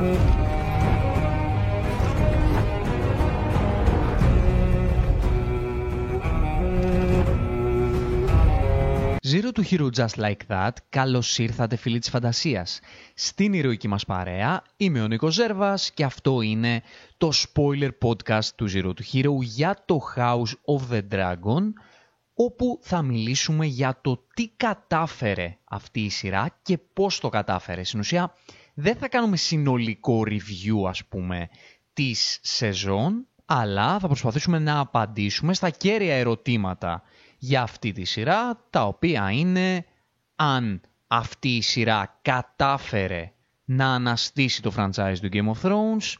Zero to Hero Just Like That, καλώς ήρθατε φίλοι της φαντασίας. Στην ηρωική μας παρέα είμαι ο Νίκος Ζέρβας και αυτό είναι το spoiler podcast του Zero to Hero για το House of the Dragon, όπου θα μιλήσουμε για το τι κατάφερε αυτή η σειρά και πώς το κατάφερε. Στην ουσία δεν θα κάνουμε συνολικό review ας πούμε της σεζόν, αλλά θα προσπαθήσουμε να απαντήσουμε στα κέρια ερωτήματα για αυτή τη σειρά, τα οποία είναι αν αυτή η σειρά κατάφερε να αναστήσει το franchise του Game of Thrones,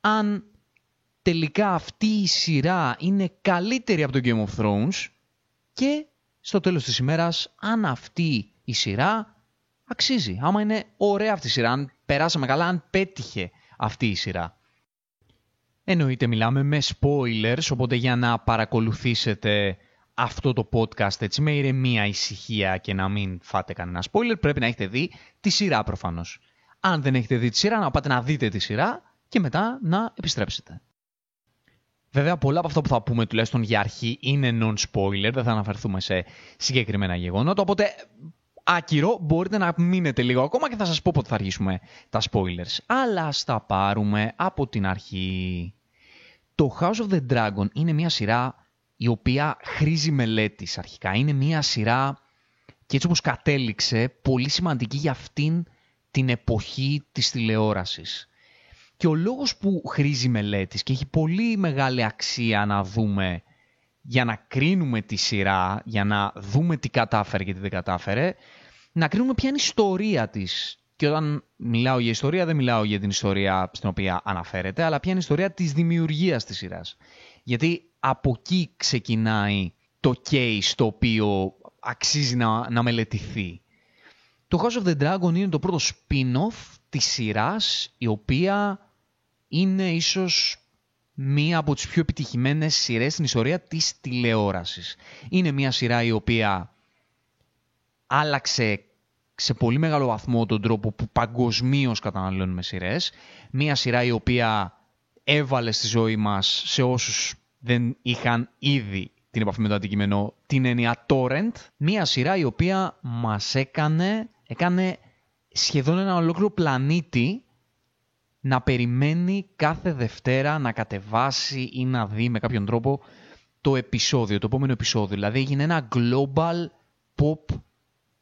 αν τελικά αυτή η σειρά είναι καλύτερη από το Game of Thrones και στο τέλος της ημέρας αν αυτή η σειρά αξίζει. Άμα είναι ωραία αυτή η σειρά, αν περάσαμε καλά, αν πέτυχε αυτή η σειρά. Εννοείται μιλάμε με spoilers, οπότε για να παρακολουθήσετε αυτό το podcast έτσι με ηρεμία, ησυχία και να μην φάτε κανένα spoiler, πρέπει να έχετε δει τη σειρά προφανώς. Αν δεν έχετε δει τη σειρά, να πάτε να δείτε τη σειρά και μετά να επιστρέψετε. Βέβαια, πολλά από αυτά που θα πούμε τουλάχιστον για αρχή είναι non-spoiler, δεν θα αναφερθούμε σε συγκεκριμένα γεγονότα, οπότε άκυρο μπορείτε να μείνετε λίγο ακόμα και θα σας πω πότε θα αρχίσουμε τα spoilers. Αλλά ας τα πάρουμε από την αρχή. Το House of the Dragon είναι μια σειρά η οποία χρήζει μελέτης αρχικά. Είναι μια σειρά και έτσι όπως κατέληξε πολύ σημαντική για αυτήν την εποχή της τηλεόρασης. Και ο λόγος που χρήζει μελέτης και έχει πολύ μεγάλη αξία να δούμε για να κρίνουμε τη σειρά, για να δούμε τι κατάφερε και τι δεν κατάφερε, να κρίνουμε ποια είναι η ιστορία της. Και όταν μιλάω για ιστορία δεν μιλάω για την ιστορία στην οποία αναφέρεται, αλλά ποια είναι η ιστορία της δημιουργίας της σειράς. Γιατί από εκεί ξεκινάει το case το οποίο αξίζει να, να μελετηθεί. Το House of the Dragon είναι το πρώτο spin-off της σειράς η οποία είναι ίσως μία από τις πιο επιτυχημένες σειρές στην ιστορία της τηλεόρασης. Είναι μία σειρά η οποία άλλαξε σε πολύ μεγάλο βαθμό τον τρόπο που παγκοσμίως καταναλώνουμε σειρές. Μία σειρά η οποία έβαλε στη ζωή μας σε όσους δεν είχαν ήδη την επαφή με το αντικείμενο την έννοια torrent. Μία σειρά η οποία μας έκανε, έκανε σχεδόν ένα ολόκληρο πλανήτη να περιμένει κάθε Δευτέρα να κατεβάσει ή να δει με κάποιον τρόπο το επεισόδιο, το επόμενο επεισόδιο. Δηλαδή έγινε ένα global pop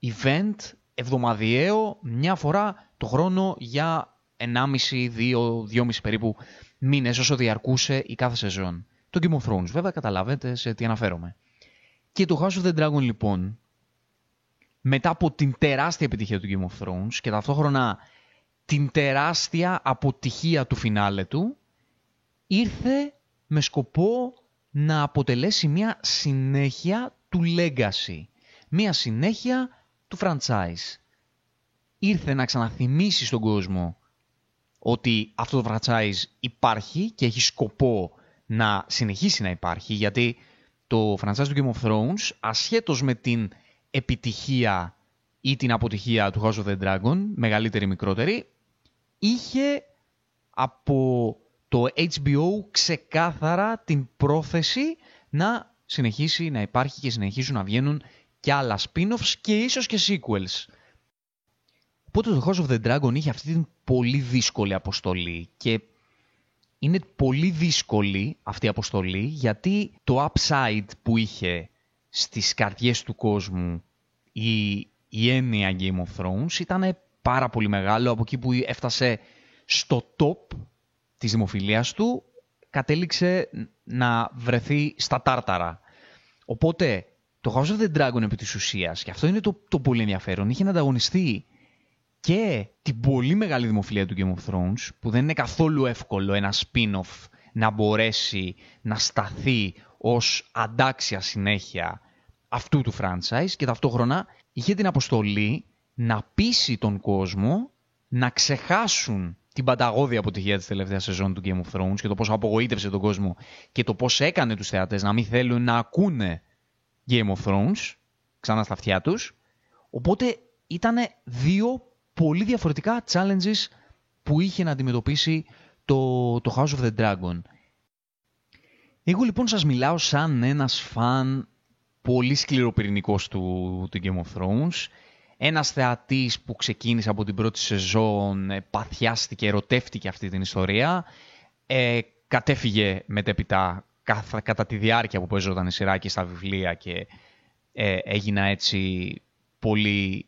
event εβδομαδιαίο μια φορά το χρόνο για 1,5, 2, 2,5 περίπου μήνες όσο διαρκούσε η κάθε σεζόν. Το Game of Thrones βέβαια καταλάβετε σε τι αναφέρομαι. Και το House of the Dragon λοιπόν μετά από την τεράστια επιτυχία του Game of Thrones και ταυτόχρονα την τεράστια αποτυχία του φινάλε του ήρθε με σκοπό να αποτελέσει μια συνέχεια του legacy. Μια συνέχεια του franchise. Ήρθε να ξαναθυμίσει στον κόσμο ότι αυτό το franchise υπάρχει και έχει σκοπό να συνεχίσει να υπάρχει, γιατί το franchise του Game of Thrones, ασχέτως με την επιτυχία ή την αποτυχία του House of the Dragon, μεγαλύτερη ή μικρότερη, είχε από το HBO ξεκάθαρα την πρόθεση να συνεχίσει να υπάρχει και συνεχίσουν να βγαίνουν και άλλα spin-offs και ίσως και sequels. Οπότε το House of the Dragon είχε αυτή την πολύ δύσκολη αποστολή και είναι πολύ δύσκολη αυτή η αποστολή γιατί το upside που είχε στις καρδιές του κόσμου η, η έννοια Game of Thrones ήταν πάρα πολύ μεγάλο από εκεί που έφτασε στο top της δημοφιλίας του κατέληξε να βρεθεί στα τάρταρα. Οπότε το House of the Dragon επί της ουσίας, και αυτό είναι το, το πολύ ενδιαφέρον, είχε να ανταγωνιστεί και την πολύ μεγάλη δημοφιλία του Game of Thrones, που δεν είναι καθόλου εύκολο ένα spin-off να μπορέσει να σταθεί ως αντάξια συνέχεια αυτού του franchise και ταυτόχρονα είχε την αποστολή να πείσει τον κόσμο να ξεχάσουν την πανταγώδη αποτυχία της τελευταίας σεζόν του Game of Thrones και το πώς απογοήτευσε τον κόσμο και το πώς έκανε τους θεατές να μην θέλουν να ακούνε Game of Thrones ξανά στα αυτιά τους. Οπότε ήταν δύο πολύ διαφορετικά challenges που είχε να αντιμετωπίσει το, το House of the Dragon. Εγώ λοιπόν σας μιλάω σαν ένας φαν πολύ σκληροπυρηνικός του, του Game of Thrones. Ένας θεατής που ξεκίνησε από την πρώτη σεζόν, ε, παθιάστηκε, ερωτεύτηκε αυτή την ιστορία. Ε, κατέφυγε μετέπειτα κατά τη διάρκεια που παίζονταν η σειρά και στα βιβλία και ε, έγινα έτσι πολύ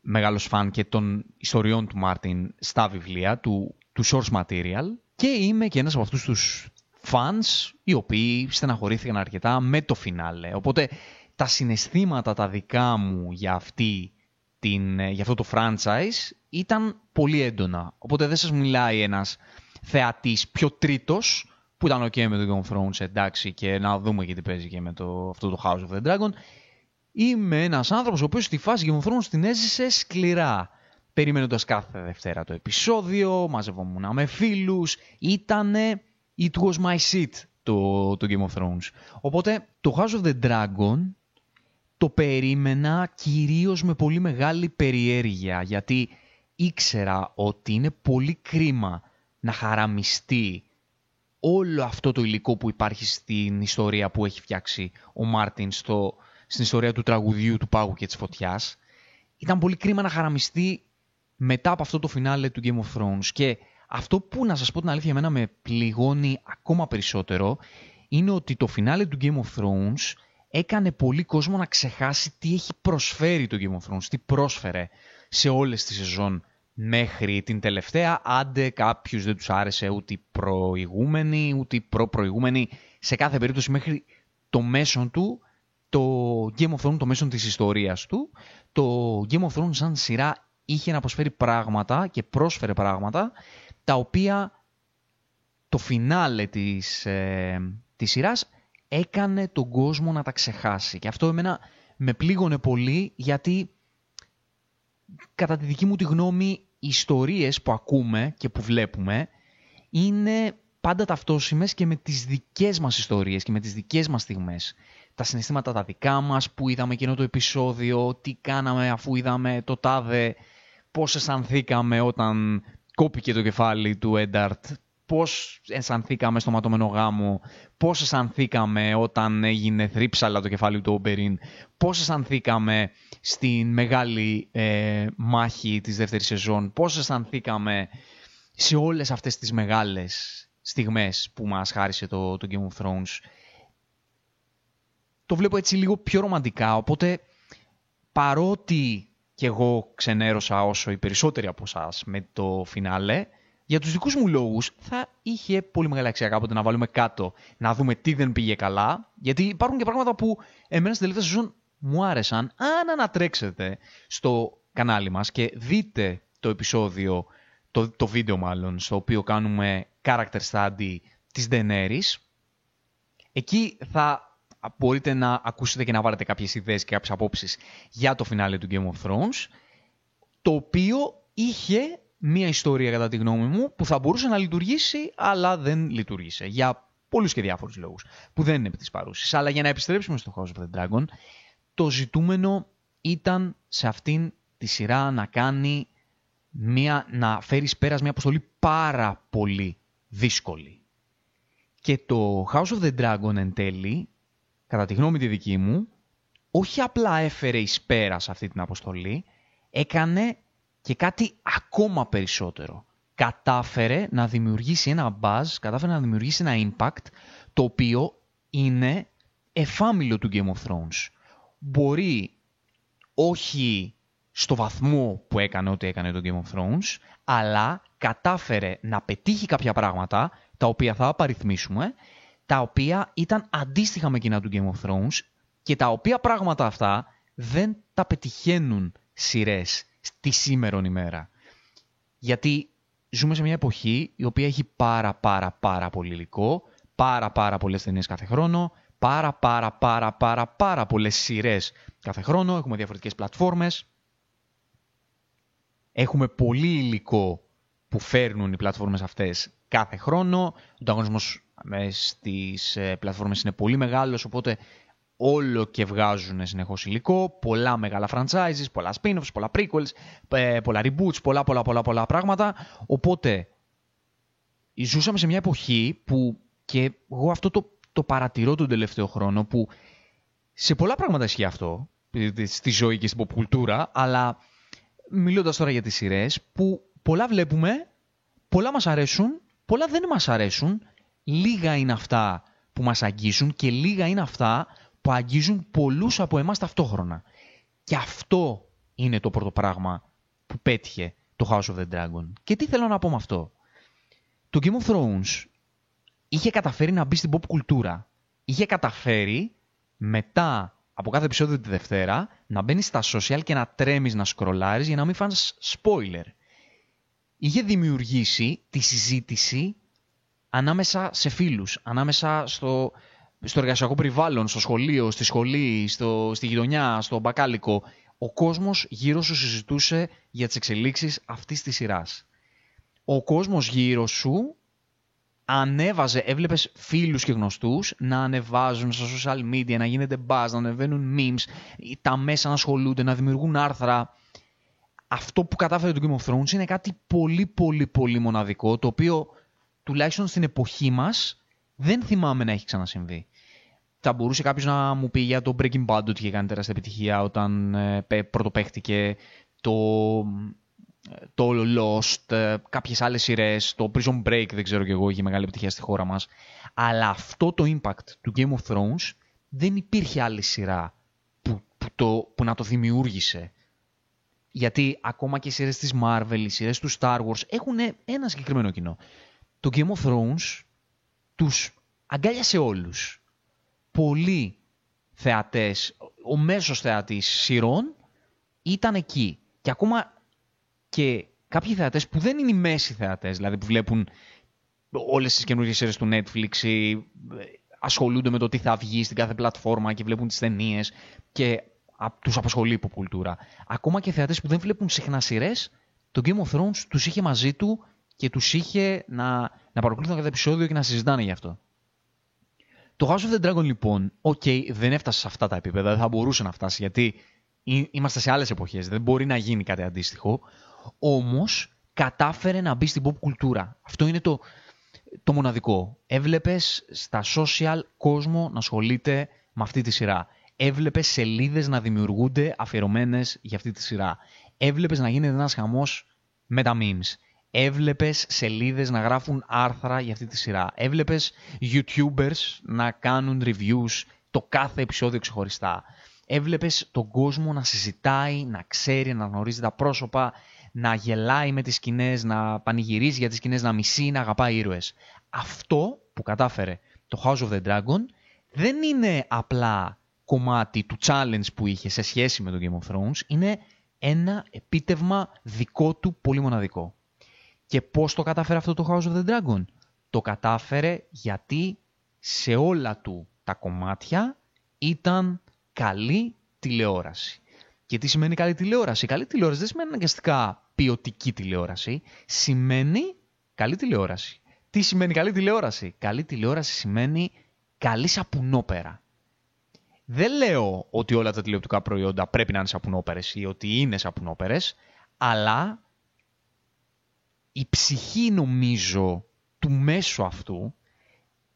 μεγάλος φαν και των ιστοριών του Μάρτιν στα βιβλία, του, του source material και είμαι και ένας από αυτούς τους fans οι οποίοι στεναχωρήθηκαν αρκετά με το φινάλε. Οπότε τα συναισθήματα τα δικά μου για, αυτή την, για αυτό το franchise ήταν πολύ έντονα. Οπότε δεν σας μιλάει ένας θεατής πιο τρίτος που ήταν ok με το Game of Thrones εντάξει και να δούμε και τι παίζει και με το, αυτό το House of the Dragon Είμαι ένας άνθρωπος ο οποίος στη φάση Game of Thrones την έζησε σκληρά. Περιμένοντας κάθε Δευτέρα το επεισόδιο, μαζευόμουν με φίλους, ήτανε it was my seat το, το Game of Thrones. Οπότε το House of the Dragon το περίμενα κυρίως με πολύ μεγάλη περιέργεια γιατί ήξερα ότι είναι πολύ κρίμα να χαραμιστεί όλο αυτό το υλικό που υπάρχει στην ιστορία που έχει φτιάξει ο Μάρτιν στο, στην ιστορία του τραγουδιού του πάγου και της φωτιάς. Ήταν πολύ κρίμα να χαραμιστεί μετά από αυτό το φινάλε του Game of Thrones. Και αυτό που να σας πω την αλήθεια εμένα με πληγώνει ακόμα περισσότερο είναι ότι το φινάλε του Game of Thrones έκανε πολύ κόσμο να ξεχάσει τι έχει προσφέρει το Game of Thrones, τι πρόσφερε σε όλες τις σεζόν μέχρι την τελευταία, άντε κάποιους δεν τους άρεσε ούτε οι προηγούμενοι, ούτε οι προ-προηγούμενοι, σε κάθε περίπτωση μέχρι το μέσον του το Game of Thrones το μέσο της ιστορίας του, το Game of Thrones σαν σειρά είχε να προσφέρει πράγματα και πρόσφερε πράγματα τα οποία το φινάλε της, ε, της σειράς έκανε τον κόσμο να τα ξεχάσει. Και αυτό εμένα με πλήγωνε πολύ γιατί κατά τη δική μου τη γνώμη οι ιστορίες που ακούμε και που βλέπουμε είναι πάντα ταυτόσιμες και με τις δικές μας ιστορίες και με τις δικές μας στιγμές. Τα συναισθήματα τα δικά μας, που είδαμε εκείνο το επεισόδιο, τι κάναμε αφού είδαμε το τάδε, πώς αισθανθήκαμε όταν κόπηκε το κεφάλι του Ένταρτ, πώς αισθανθήκαμε στο ματωμένο γάμο, πώς αισθανθήκαμε όταν έγινε θρύψαλα το κεφάλι του Ομπερίν, πώς αισθανθήκαμε στην μεγάλη ε, μάχη της δεύτερης σεζόν, πώς αισθανθήκαμε σε όλες αυτές τις μεγάλες στιγμές που μας χάρισε το, το Game of Thrones. Το βλέπω έτσι λίγο πιο ρομαντικά, οπότε παρότι και εγώ ξενέρωσα όσο οι περισσότεροι από εσάς με το φινάλε, για τους δικούς μου λόγους θα είχε πολύ μεγάλη αξία κάποτε να βάλουμε κάτω, να δούμε τι δεν πήγε καλά, γιατί υπάρχουν και πράγματα που εμένα στην τελευταία σεζόν μου άρεσαν. Αν ανατρέξετε στο κανάλι μας και δείτε το επεισόδιο, το, το βίντεο μάλλον, στο οποίο κάνουμε character study της Daenerys, εκεί θα μπορείτε να ακούσετε και να βάλετε κάποιες ιδέες και κάποιες απόψεις για το φινάλε του Game of Thrones, το οποίο είχε μία ιστορία κατά τη γνώμη μου που θα μπορούσε να λειτουργήσει, αλλά δεν λειτουργήσε. Για πολλούς και διάφορους λόγους, που δεν είναι επί της παρούσης. Αλλά για να επιστρέψουμε στο House of the Dragon, το ζητούμενο ήταν σε αυτήν τη σειρά να κάνει μία, να φέρει πέρας μια αποστολή πάρα πολύ δύσκολη. Και το House of the Dragon εν τέλει κατά τη γνώμη τη δική μου, όχι απλά έφερε εις πέρας σε αυτή την αποστολή, έκανε και κάτι ακόμα περισσότερο. Κατάφερε να δημιουργήσει ένα buzz, κατάφερε να δημιουργήσει ένα impact, το οποίο είναι εφάμιλο του Game of Thrones. Μπορεί όχι στο βαθμό που έκανε ό,τι έκανε το Game of Thrones, αλλά κατάφερε να πετύχει κάποια πράγματα, τα οποία θα απαριθμίσουμε, τα οποία ήταν αντίστοιχα με εκείνα του Game of Thrones και τα οποία πράγματα αυτά δεν τα πετυχαίνουν σειρές στη σήμερον ημέρα. Γιατί ζούμε σε μια εποχή η οποία έχει πάρα πάρα πάρα πολύ υλικό, πάρα πάρα πολλές ταινίες κάθε χρόνο, πάρα πάρα πάρα πάρα πάρα πολλές σειρές κάθε χρόνο, έχουμε διαφορετικές πλατφόρμες, έχουμε πολύ υλικό που φέρνουν οι πλατφόρμες αυτές κάθε χρόνο, ο ανταγωνισμός στις ε, πλατφόρμες είναι πολύ μεγάλος, οπότε όλο και βγάζουν συνεχώς υλικό, πολλά μεγάλα franchises, πολλά spin-offs, πολλά prequels, ε, πολλά reboots, πολλά πολλά πολλά πολλά πράγματα. Οπότε ζούσαμε σε μια εποχή που και εγώ αυτό το, το παρατηρώ τον τελευταίο χρόνο που σε πολλά πράγματα ισχύει αυτό στη ζωή και στην pop κουλτούρα, αλλά μιλώντας τώρα για τις σειρές, που πολλά βλέπουμε, πολλά μας αρέσουν, πολλά δεν μας αρέσουν, λίγα είναι αυτά που μας αγγίζουν και λίγα είναι αυτά που αγγίζουν πολλούς από εμάς ταυτόχρονα. Και αυτό είναι το πρώτο πράγμα που πέτυχε το House of the Dragon. Και τι θέλω να πω με αυτό; Το Game of Thrones είχε καταφέρει να μπει στην pop κουλτούρα. Είχε καταφέρει μετά από κάθε επεισόδιο τη Δευτέρα να μπαίνει στα social και να τρέμεις να σκρολάρεις για να μην φάνεις spoiler. Είχε δημιουργήσει τη συζήτηση ανάμεσα σε φίλους, ανάμεσα στο, στο εργασιακό περιβάλλον, στο σχολείο, στη σχολή, στο, στη γειτονιά, στο μπακάλικο. Ο κόσμος γύρω σου συζητούσε για τις εξελίξεις αυτής της σειράς. Ο κόσμος γύρω σου ανέβαζε, έβλεπες φίλους και γνωστούς να ανεβάζουν στα social media, να γίνεται buzz, να ανεβαίνουν memes, τα μέσα να ασχολούνται, να δημιουργούν άρθρα. Αυτό που κατάφερε το Game of Thrones είναι κάτι πολύ πολύ πολύ μοναδικό, το οποίο τουλάχιστον στην εποχή μας δεν θυμάμαι να έχει ξανασυμβεί. Θα μπορούσε κάποιος να μου πει για το Breaking Bad ότι είχε κάνει τεράστια επιτυχία όταν ε, πρωτοπαίχτηκε το το Lost, ε, κάποιες άλλες σειρές, το Prison Break δεν ξέρω και εγώ, είχε μεγάλη επιτυχία στη χώρα μας. Αλλά αυτό το impact του Game of Thrones δεν υπήρχε άλλη σειρά που, που, το, που να το δημιούργησε. Γιατί ακόμα και οι σειρές της Marvel, οι σειρές του Star Wars έχουν ένα συγκεκριμένο κοινό. Το Game of Thrones τους αγκάλιασε όλους. Πολλοί θεατές, ο μέσος θεατής σειρών ήταν εκεί. Και ακόμα και κάποιοι θεατές που δεν είναι οι μέση θεατές, δηλαδή που βλέπουν όλες τις καινούργιες σειρές του Netflix ή ασχολούνται με το τι θα βγει στην κάθε πλατφόρμα και βλέπουν τις ταινίες και τους απασχολεί η κουλτούρα. Ακόμα και θεατές που δεν βλέπουν συχνά σειρές, το Game of Thrones τους είχε μαζί του και τους είχε να, να παρακολουθούν κάθε επεισόδιο και να συζητάνε γι' αυτό. Το House of the Dragon λοιπόν, ok, δεν έφτασε σε αυτά τα επίπεδα, δεν θα μπορούσε να φτάσει γιατί είμαστε σε άλλες εποχές, δεν μπορεί να γίνει κάτι αντίστοιχο. Όμως κατάφερε να μπει στην pop κουλτούρα. Αυτό είναι το, το μοναδικό. Έβλεπες στα social κόσμο να ασχολείται με αυτή τη σειρά. Έβλεπες σελίδες να δημιουργούνται αφιερωμένες για αυτή τη σειρά. Έβλεπες να γίνεται ένας χαμός με τα memes. Έβλεπες σελίδες να γράφουν άρθρα για αυτή τη σειρά. Έβλεπες YouTubers να κάνουν reviews το κάθε επεισόδιο ξεχωριστά. Έβλεπες τον κόσμο να συζητάει, να ξέρει, να γνωρίζει τα πρόσωπα να γελάει με τις σκηνές, να πανηγυρίζει για τις σκηνές, να μισεί, να αγαπάει ήρωες. Αυτό που κατάφερε το House of the Dragon δεν είναι απλά κομμάτι του challenge που είχε σε σχέση με το Game of Thrones, είναι ένα επίτευγμα δικό του πολύ μοναδικό. Και πώς το κατάφερε αυτό το House of the Dragon; Το κατάφερε γιατί σε όλα του τα κομμάτια ήταν καλή τηλεόραση. Και τι σημαίνει καλή τηλεόραση; Καλή τηλεόραση δεν σημαίνει αναγκαστικά ποιοτική τηλεόραση. Σημαίνει καλή τηλεόραση. Τι σημαίνει καλή τηλεόραση; Καλή τηλεόραση σημαίνει καλή σαπουνόπερα. Δεν λέω ότι όλα τα τηλεοπτικά προϊόντα πρέπει να είναι σαπουνόπερες ή ότι είναι σαπουνόπερες, αλλά η ψυχή νομίζω του μέσου αυτού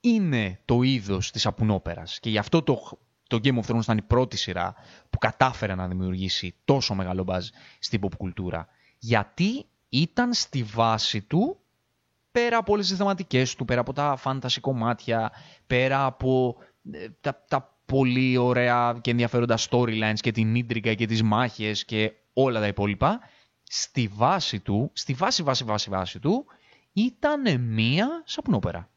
είναι το είδος της σαπουνόπερας. Και γι' αυτό το το Game of Thrones ήταν η πρώτη σειρά που κατάφερε να δημιουργήσει τόσο μεγάλο μπαζ στην pop κουλτούρα. Γιατί ήταν στη βάση του, πέρα από όλες τις θεματικές του, πέρα από τα fantasy κομμάτια, πέρα από ε, τα, τα πολύ ωραία και ενδιαφέροντα storylines και την ίντρικα και τις μάχες και όλα τα υπόλοιπα, στη βάση του, στη βάση βάση βάση βάση του, ήταν μία σαπνόπερα.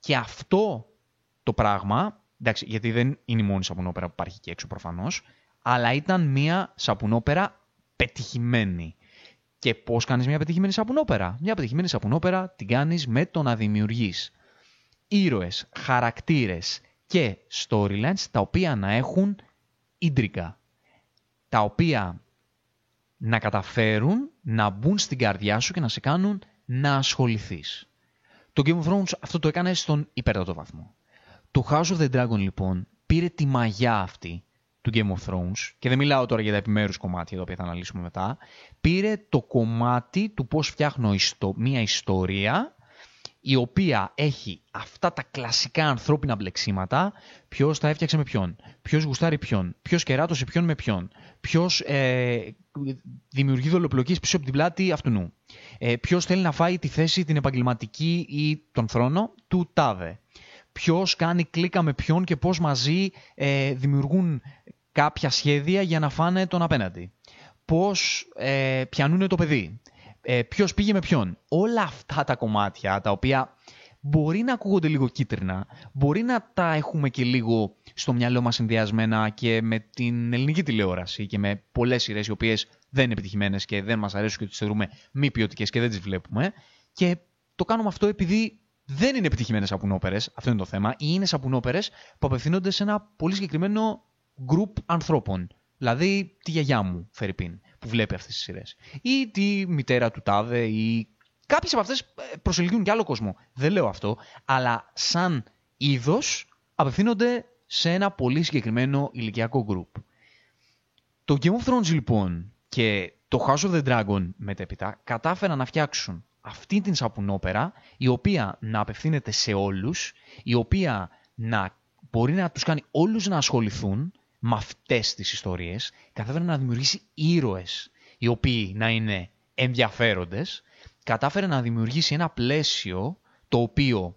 Και αυτό το πράγμα Εντάξει, γιατί δεν είναι η μόνη σαπουνόπερα που υπάρχει εκεί έξω προφανώς, αλλά ήταν μια σαπουνόπερα πετυχημένη. Και πώς κάνεις μια πετυχημένη σαπουνόπερα; Μια πετυχημένη σαπουνόπερα την κάνεις με το να δημιουργείς ήρωες, χαρακτήρες και storylines τα οποία να έχουν ίντρικα. Τα οποία να καταφέρουν να μπουν στην καρδιά σου και να σε κάνουν να ασχοληθείς. Το Game of Thrones αυτό το έκανε στον υπέρτατο βαθμό. Το House of the Dragon λοιπόν πήρε τη μαγιά αυτή του Game of Thrones και δεν μιλάω τώρα για τα επιμέρους κομμάτια τα οποία θα αναλύσουμε μετά πήρε το κομμάτι του πώς φτιάχνω μια ιστορία η οποία έχει αυτά τα κλασικά ανθρώπινα μπλεξίματα, ποιος τα έφτιαξε με ποιον, ποιος γουστάρει ποιον, ποιος κεράτωσε ποιον με ποιον, ποιος ε, δημιουργεί δολοπλοκή πίσω από την πλάτη αυτού. Ε, ποιος θέλει να φάει τη θέση την επαγγελματική ή τον θρόνο του τάδε. Ποιος κάνει κλίκα με ποιον και πώς μαζί ε, δημιουργούν κάποια σχέδια για να φάνε τον απέναντι. Πώς ε, πιανούν το παιδί ε, ποιος πήγε με ποιον. Όλα αυτά τα κομμάτια τα οποία μπορεί να ακούγονται λίγο κίτρινα, μπορεί να τα έχουμε και λίγο στο μυαλό μας συνδυασμένα και με την ελληνική τηλεόραση και με πολλές σειρές οι οποίες δεν είναι επιτυχημένες και δεν μας αρέσουν και τις θεωρούμε μη ποιοτικές και δεν τις βλέπουμε και το κάνουμε αυτό επειδή δεν είναι επιτυχημένες σαπουνόπερες, αυτό είναι το θέμα, ή είναι σαπουνόπερες που απευθύνονται σε ένα πολύ συγκεκριμένο γκρουπ ανθρώπων. Δηλαδή τη γιαγιά μου, Φερρυπίν που βλέπει αυτές τις σειρές. Ή τη μητέρα του Τάδε ή κάποιες από αυτές ε, προσελκύουν και άλλο κόσμο. Δεν λέω αυτό, αλλά σαν είδος απευθύνονται σε ένα πολύ συγκεκριμένο ηλικιακό group. Το Game of Thrones λοιπόν και το House of the Dragon μετέπειτα κατάφεραν να φτιάξουν αυτή την σαπουνόπερα η οποία να απευθύνεται σε όλους, η οποία να μπορεί να τους κάνει όλους να ασχοληθούν με αυτές τις ιστορίες, κατάφερε να δημιουργήσει ήρωες οι οποίοι να είναι ενδιαφέροντες, κατάφερε να δημιουργήσει ένα πλαίσιο το οποίο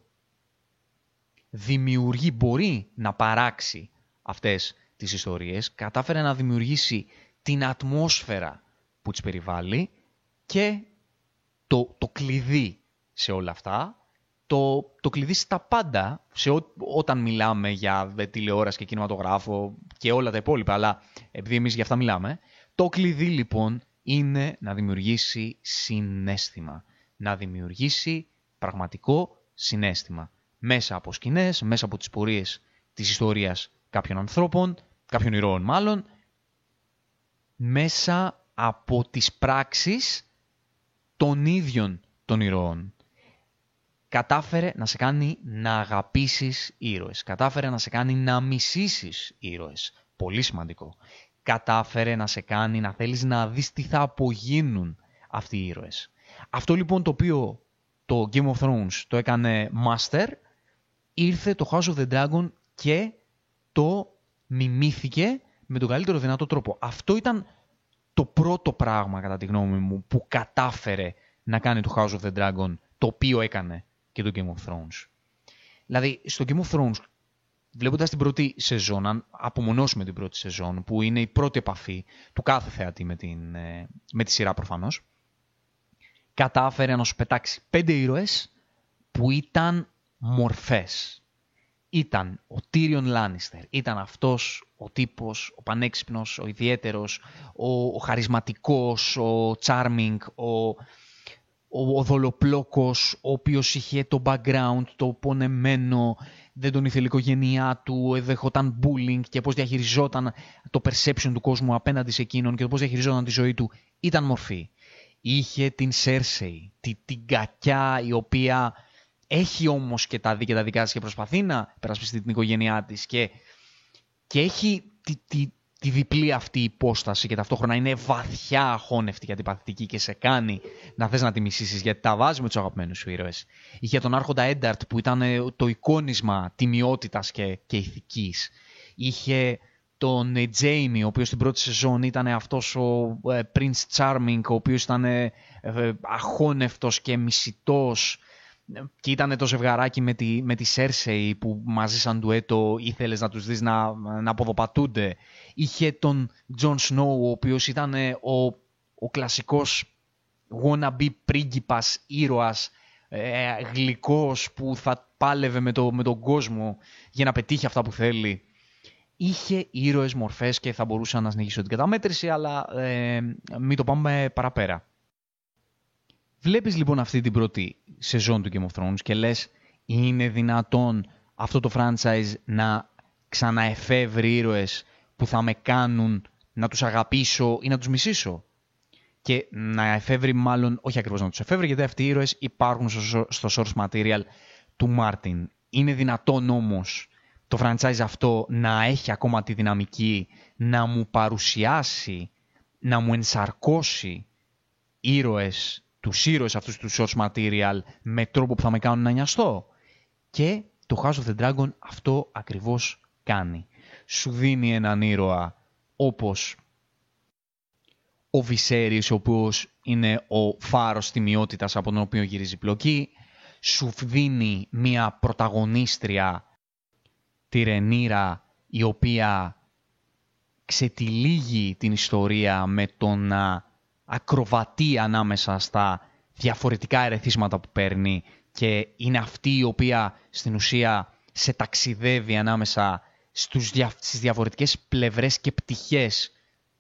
δημιουργεί, μπορεί να παράξει αυτές τις ιστορίες, κατάφερε να δημιουργήσει την ατμόσφαιρα που τις περιβάλλει και το, το κλειδί σε όλα αυτά το, το κλειδί στα πάντα, σε όταν μιλάμε για τηλεόραση και κινηματογράφο και όλα τα υπόλοιπα, αλλά επειδή εμείς για αυτά μιλάμε, το κλειδί λοιπόν είναι να δημιουργήσει συνέστημα. Να δημιουργήσει πραγματικό συνέστημα. Μέσα από σκηνές, μέσα από τις πορείες της ιστορίας κάποιων ανθρώπων, κάποιων ηρώων μάλλον, μέσα από τις πράξεις των ίδιων των ηρώων κατάφερε να σε κάνει να αγαπήσεις ήρωες. Κατάφερε να σε κάνει να μισήσεις ήρωες. Πολύ σημαντικό. Κατάφερε να σε κάνει να θέλεις να δεις τι θα απογίνουν αυτοί οι ήρωες. Αυτό λοιπόν το οποίο το Game of Thrones το έκανε master, ήρθε το House of the Dragon και το μιμήθηκε με τον καλύτερο δυνατό τρόπο. Αυτό ήταν το πρώτο πράγμα κατά τη γνώμη μου που κατάφερε να κάνει το House of the Dragon το οποίο έκανε και το Game of Thrones. Δηλαδή, στο Game of Thrones, βλέποντας την πρώτη σεζόν, αν απομονώσουμε την πρώτη σεζόν, που είναι η πρώτη επαφή του κάθε θεατή με, την, ε, με τη σειρά προφανώς, κατάφερε να σου πετάξει πέντε ήρωες που ήταν μορφές. Ήταν ο Tyrion Lannister, ήταν αυτός ο τύπος, ο πανέξυπνος, ο ιδιαίτερος, ο, ο χαρισματικός, ο charming, ο, ο, ο δολοπλόκος, ο οποίος είχε το background, το πονεμένο, δεν τον ήθελε η οικογένειά του, δεχόταν bullying και πώς διαχειριζόταν το perception του κόσμου απέναντι σε εκείνον και το πώς διαχειριζόταν τη ζωή του, ήταν μορφή. Είχε την Σέρσεϊ, την, την κακιά η οποία έχει όμως και τα δίκαια τα δικά της και προσπαθεί να περασπιστεί την οικογένειά της και, και έχει τη, τη, τη διπλή αυτή υπόσταση και ταυτόχρονα είναι βαθιά αχώνευτη και αντιπαθητική και σε κάνει να θες να τη μισήσεις γιατί τα βάζει με τους αγαπημένους σου ήρωες. Είχε τον άρχοντα Ένταρτ που ήταν ε, το εικόνισμα τιμιότητας και, και ηθικής. Είχε τον Τζέιμι, ε, ο οποίος στην πρώτη σεζόν ήταν αυτός ο ε, Prince Charming, ο οποίος ήταν αχώνευτος και μισητός και ήταν το ζευγαράκι με τη, με τη Σέρσεϊ που μαζί σαν ντουέτο ήθελες να τους δεις να, να ποδοπατούνται. Είχε τον Τζον Σνόου, ο οποίος ήταν ο, ο κλασικός wannabe πρίγκιπας, ήρωας, ε, γλυκός που θα πάλευε με, το, με τον κόσμο για να πετύχει αυτά που θέλει. Είχε ήρωες μορφές και θα μπορούσα να συνεχίσω την καταμέτρηση, αλλά ε, μην το πάμε παραπέρα. Βλέπεις λοιπόν αυτή την πρώτη σεζόν του Game of Thrones και λες είναι δυνατόν αυτό το franchise να ξαναεφεύρει ήρωες που θα με κάνουν να τους αγαπήσω ή να τους μισήσω; Και να εφεύρει μάλλον, όχι ακριβώς να τους εφεύρει, γιατί αυτοί οι ήρωες υπάρχουν στο source material του Μάρτιν. Είναι δυνατόν όμως το franchise αυτό να έχει ακόμα τη δυναμική να μου παρουσιάσει, να μου ενσαρκώσει ήρωες, τους ήρωες αυτούς τους source material με τρόπο που θα με κάνουν να νοιαστώ. Και το House of the Dragon αυτό ακριβώς κάνει. Σου δίνει έναν ήρωα όπως ο Βυσέρης, ο οποίος είναι ο φάρος τιμιότητας από τον οποίο γυρίζει πλοκή, σου δίνει μια πρωταγωνίστρια, τη Ρενίρα, η οποία ξετυλίγει την ιστορία με το να ακροβατεί ανάμεσα στα διαφορετικά ερεθίσματα που παίρνει και είναι αυτή η οποία στην ουσία σε ταξιδεύει ανάμεσα στους, στις διαφορετικές πλευρές και πτυχές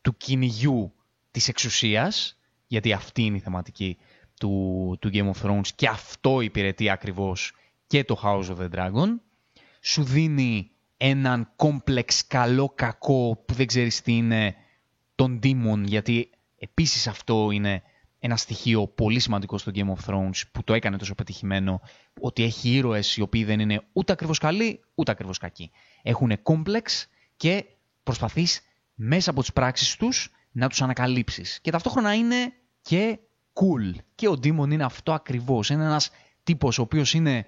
του κυνηγιού της εξουσίας, γιατί αυτή είναι η θεματική του, του Game of Thrones και αυτό υπηρετεί ακριβώς και το House of the Dragon. Σου δίνει έναν κόμπλεξ καλό κακό που δεν ξέρεις τι είναι τον Demon, γιατί επίσης αυτό είναι ένα στοιχείο πολύ σημαντικό στο Game of Thrones που το έκανε τόσο πετυχημένο, ότι έχει ήρωες οι οποίοι δεν είναι ούτε ακριβώς καλοί, ούτε ακριβώς κακοί. Έχουν κόμπλεξ και προσπαθείς μέσα από τις πράξεις τους να τους ανακαλύψεις. Και ταυτόχρονα είναι και cool. Και ο Demon είναι αυτό ακριβώς. Είναι ένας τύπος ο οποίος είναι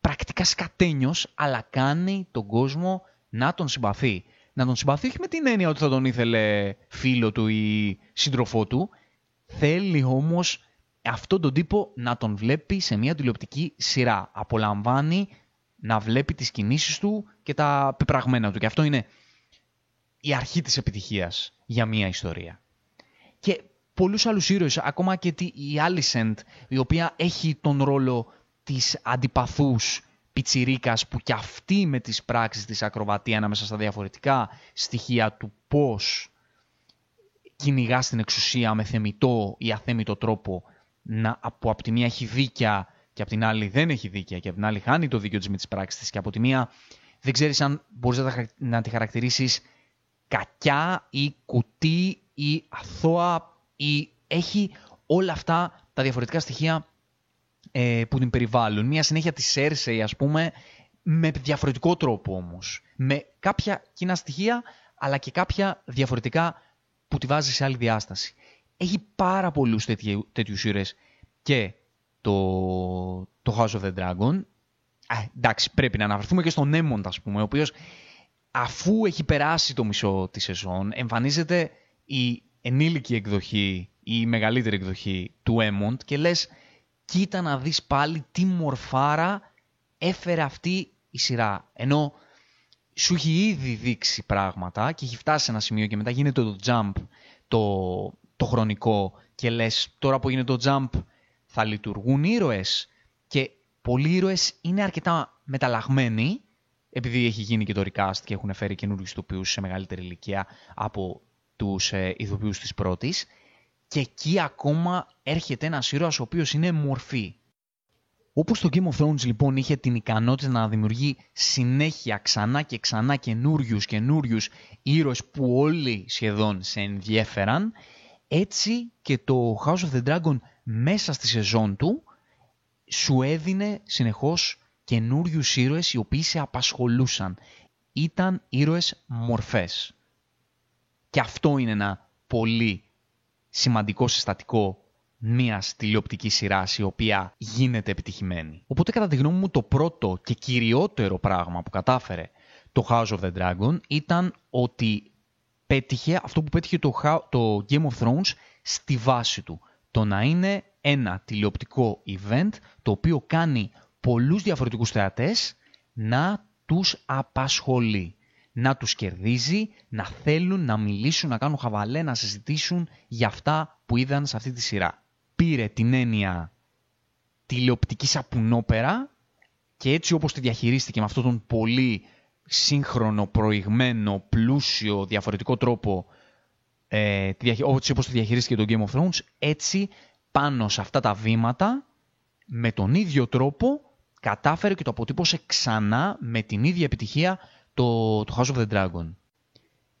πρακτικά σκατένιος, αλλά κάνει τον κόσμο να τον συμπαθεί. Να τον συμπαθεί όχι με την έννοια ότι θα τον ήθελε φίλο του ή σύντροφό του. Θέλει όμως αυτόν τον τύπο να τον βλέπει σε μια τηλεοπτική σειρά. Απολαμβάνει να βλέπει τις κινήσεις του και τα πεπραγμένα του. Και αυτό είναι η αρχή της επιτυχίας για μια ιστορία. Και πολλούς άλλους ήρωες, ακόμα και η Alicent, η οποία έχει τον ρόλο της αντιπαθούς πιτσιρίκας που κι αυτή με τις πράξεις της ακροβατεί ανάμεσα στα διαφορετικά στοιχεία του πώς κυνηγά στην εξουσία με θεμητό ή αθέμητο τρόπο να, από, από τη μία έχει δίκαια και από την άλλη δεν έχει δίκαια και από την άλλη χάνει το δίκαιο της με τις πράξεις της και από τη μία δεν ξέρεις αν μπορείς να, να τη χαρακτηρίσεις κακιά ή κουτί ή αθώα ή έχει όλα αυτά τα διαφορετικά στοιχεία ε, που την περιβάλλουν. Μια συνέχεια της Cersei, ας πούμε, με διαφορετικό τρόπο όμως. Με κάποια κοινά στοιχεία, αλλά και κάποια διαφορετικά που τη βάζει σε άλλη διάσταση. Έχει πάρα πολλούς τέτοιους, τέτοιους και το, το House of the Dragon. Α, εντάξει, πρέπει να αναφερθούμε και στον Aemond, ας πούμε, ο οποίος αφού έχει περάσει το μισό της σεζόν, εμφανίζεται η ενήλικη εκδοχή ή η μεγαλύτερη εκδοχή του Έμοντ και λες κοίτα να δεις πάλι τι μορφάρα έφερε αυτή η σειρά. Ενώ σου έχει ήδη δείξει πράγματα και έχει φτάσει σε ένα σημείο και μετά γίνεται το jump το, το χρονικό και λες τώρα που γίνεται το jump θα λειτουργούν ήρωες και πολλοί ήρωες είναι αρκετά μεταλλαγμένοι επειδή έχει γίνει και το recast και έχουν φέρει καινούριους ηθοποιούς σε μεγαλύτερη ηλικία από τους ε, ηθοποιούς της πρώτης και εκεί ακόμα έρχεται ένας ήρωας ο οποίος είναι μορφή. Όπως το Game of Thrones λοιπόν είχε την ικανότητα να δημιουργεί συνέχεια ξανά και ξανά καινούριους καινούριους ήρωες που όλοι σχεδόν σε ενδιέφεραν, έτσι και το House of the Dragon μέσα στη σεζόν του σου έδινε συνεχώς καινούριους ήρωες οι οποίοι σε απασχολούσαν. Ήταν ήρωες μορφές. Και αυτό είναι ένα πολύ σημαντικό συστατικό μιας τηλεοπτικής σειράς η οποία γίνεται επιτυχημένη. Οπότε κατά τη γνώμη μου το πρώτο και κυριότερο πράγμα που κατάφερε το House of the Dragon ήταν ότι πέτυχε αυτό που πέτυχε το, το Game of Thrones στη βάση του. Το να είναι ένα τηλεοπτικό event το οποίο κάνει πολλούς διαφορετικούς θεατές να τους απασχολεί, να τους κερδίζει, να θέλουν να μιλήσουν, να κάνουν χαβαλέ, να συζητήσουν για αυτά που είδαν σε αυτή τη σειρά. Πήρε την έννοια τηλεοπτικής σαπουνόπερα και έτσι όπως τη διαχειρίστηκε με αυτόν τον πολύ σύγχρονο, προηγμένο, πλούσιο, διαφορετικό τρόπο ε, όπως τη διαχειρίστηκε το Game of Thrones, έτσι πάνω σε αυτά τα βήματα με τον ίδιο τρόπο κατάφερε και το αποτύπωσε ξανά με την ίδια επιτυχία το, το House of the Dragon.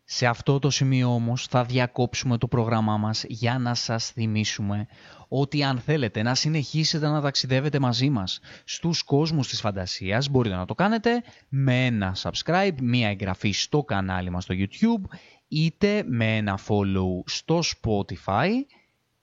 Σε αυτό το σημείο όμως θα διακόψουμε το πρόγραμμά μας για να σας θυμίσουμε ότι αν θέλετε να συνεχίσετε να ταξιδεύετε μαζί μας στους κόσμους της φαντασίας μπορείτε να το κάνετε με ένα subscribe, μία εγγραφή στο κανάλι μας στο YouTube είτε με ένα follow στο Spotify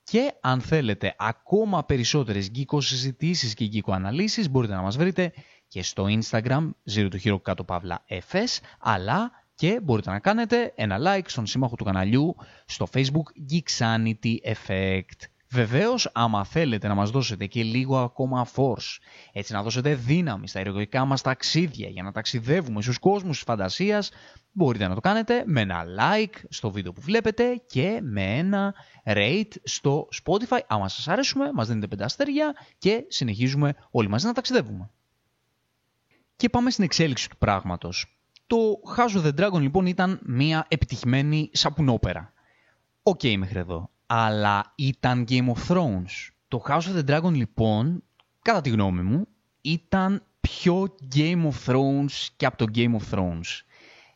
και αν θέλετε ακόμα περισσότερες γκίκο συζητήσεις και γκίκο αναλύσεις μπορείτε να μας βρείτε και στο Instagram, ζήρου του χείρου κάτω παύλα FS, αλλά και μπορείτε να κάνετε ένα like στον σύμμαχο του καναλιού στο Facebook Geeksanity Effect. Βεβαίως, άμα θέλετε να μας δώσετε και λίγο ακόμα force, έτσι να δώσετε δύναμη στα ερωτικά μας ταξίδια για να ταξιδεύουμε στους κόσμους της φαντασίας, μπορείτε να το κάνετε με ένα like στο βίντεο που βλέπετε και με ένα rate στο Spotify. Άμα σας αρέσουμε, μας δίνετε πέντε αστέρια και συνεχίζουμε όλοι μαζί να ταξιδεύουμε. Και πάμε στην εξέλιξη του πράγματος. Το House of the Dragon λοιπόν ήταν μια επιτυχημένη σαπουνόπερα. OK okay, μέχρι εδώ. Αλλά ήταν Game of Thrones. Το House of the Dragon λοιπόν, κατά τη γνώμη μου, ήταν πιο Game of Thrones και από το Game of Thrones.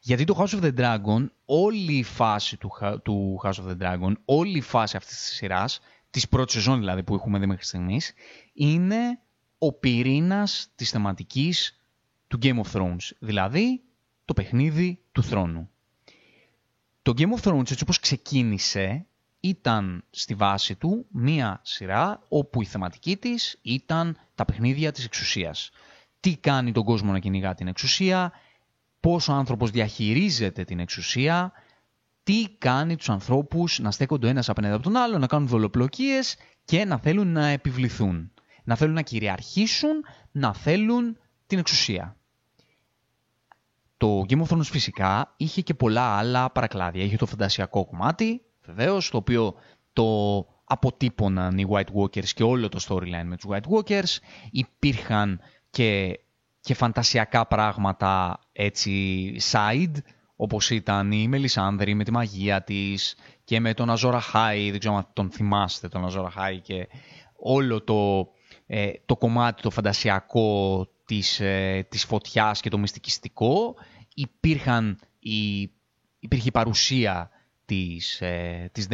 Γιατί το House of the Dragon, όλη η φάση του, του House of the Dragon, όλη η φάση αυτής της σειράς, της πρώτης σεζόν δηλαδή που έχουμε δει μέχρι στιγμής, είναι ο πυρήνας της θεματικής του Game of Thrones. Δηλαδή, το παιχνίδι του θρόνου. Το Game of Thrones έτσι όπως ξεκίνησε ήταν στη βάση του μία σειρά όπου η θεματική της ήταν τα παιχνίδια της εξουσίας. Τι κάνει τον κόσμο να κυνηγά την εξουσία, πώς ο άνθρωπος διαχειρίζεται την εξουσία, τι κάνει τους ανθρώπους να στέκονται ο ένας απέναντι από τον άλλο, να κάνουν δολοπλοκίες και να θέλουν να επιβληθούν. Να θέλουν να κυριαρχήσουν, να θέλουν την εξουσία. Το Game of Thrones φυσικά είχε και πολλά άλλα παρακλάδια. Είχε το φαντασιακό κομμάτι, βεβαίως, το οποίο το αποτύπωναν οι White Walkers και όλο το storyline με τους White Walkers. Υπήρχαν και, και φαντασιακά πράγματα έτσι side, όπως ήταν η Μελισάνδρη με τη μαγεία της και με τον Αζόρα Χάι, δεν ξέρω αν τον θυμάστε τον Αζόρα Χάι και όλο το, ε, το κομμάτι το φαντασιακό της, ε, της φωτιάς και το μυστικιστικό. Υπήρχαν η, υπήρχε η παρουσία της, ε, της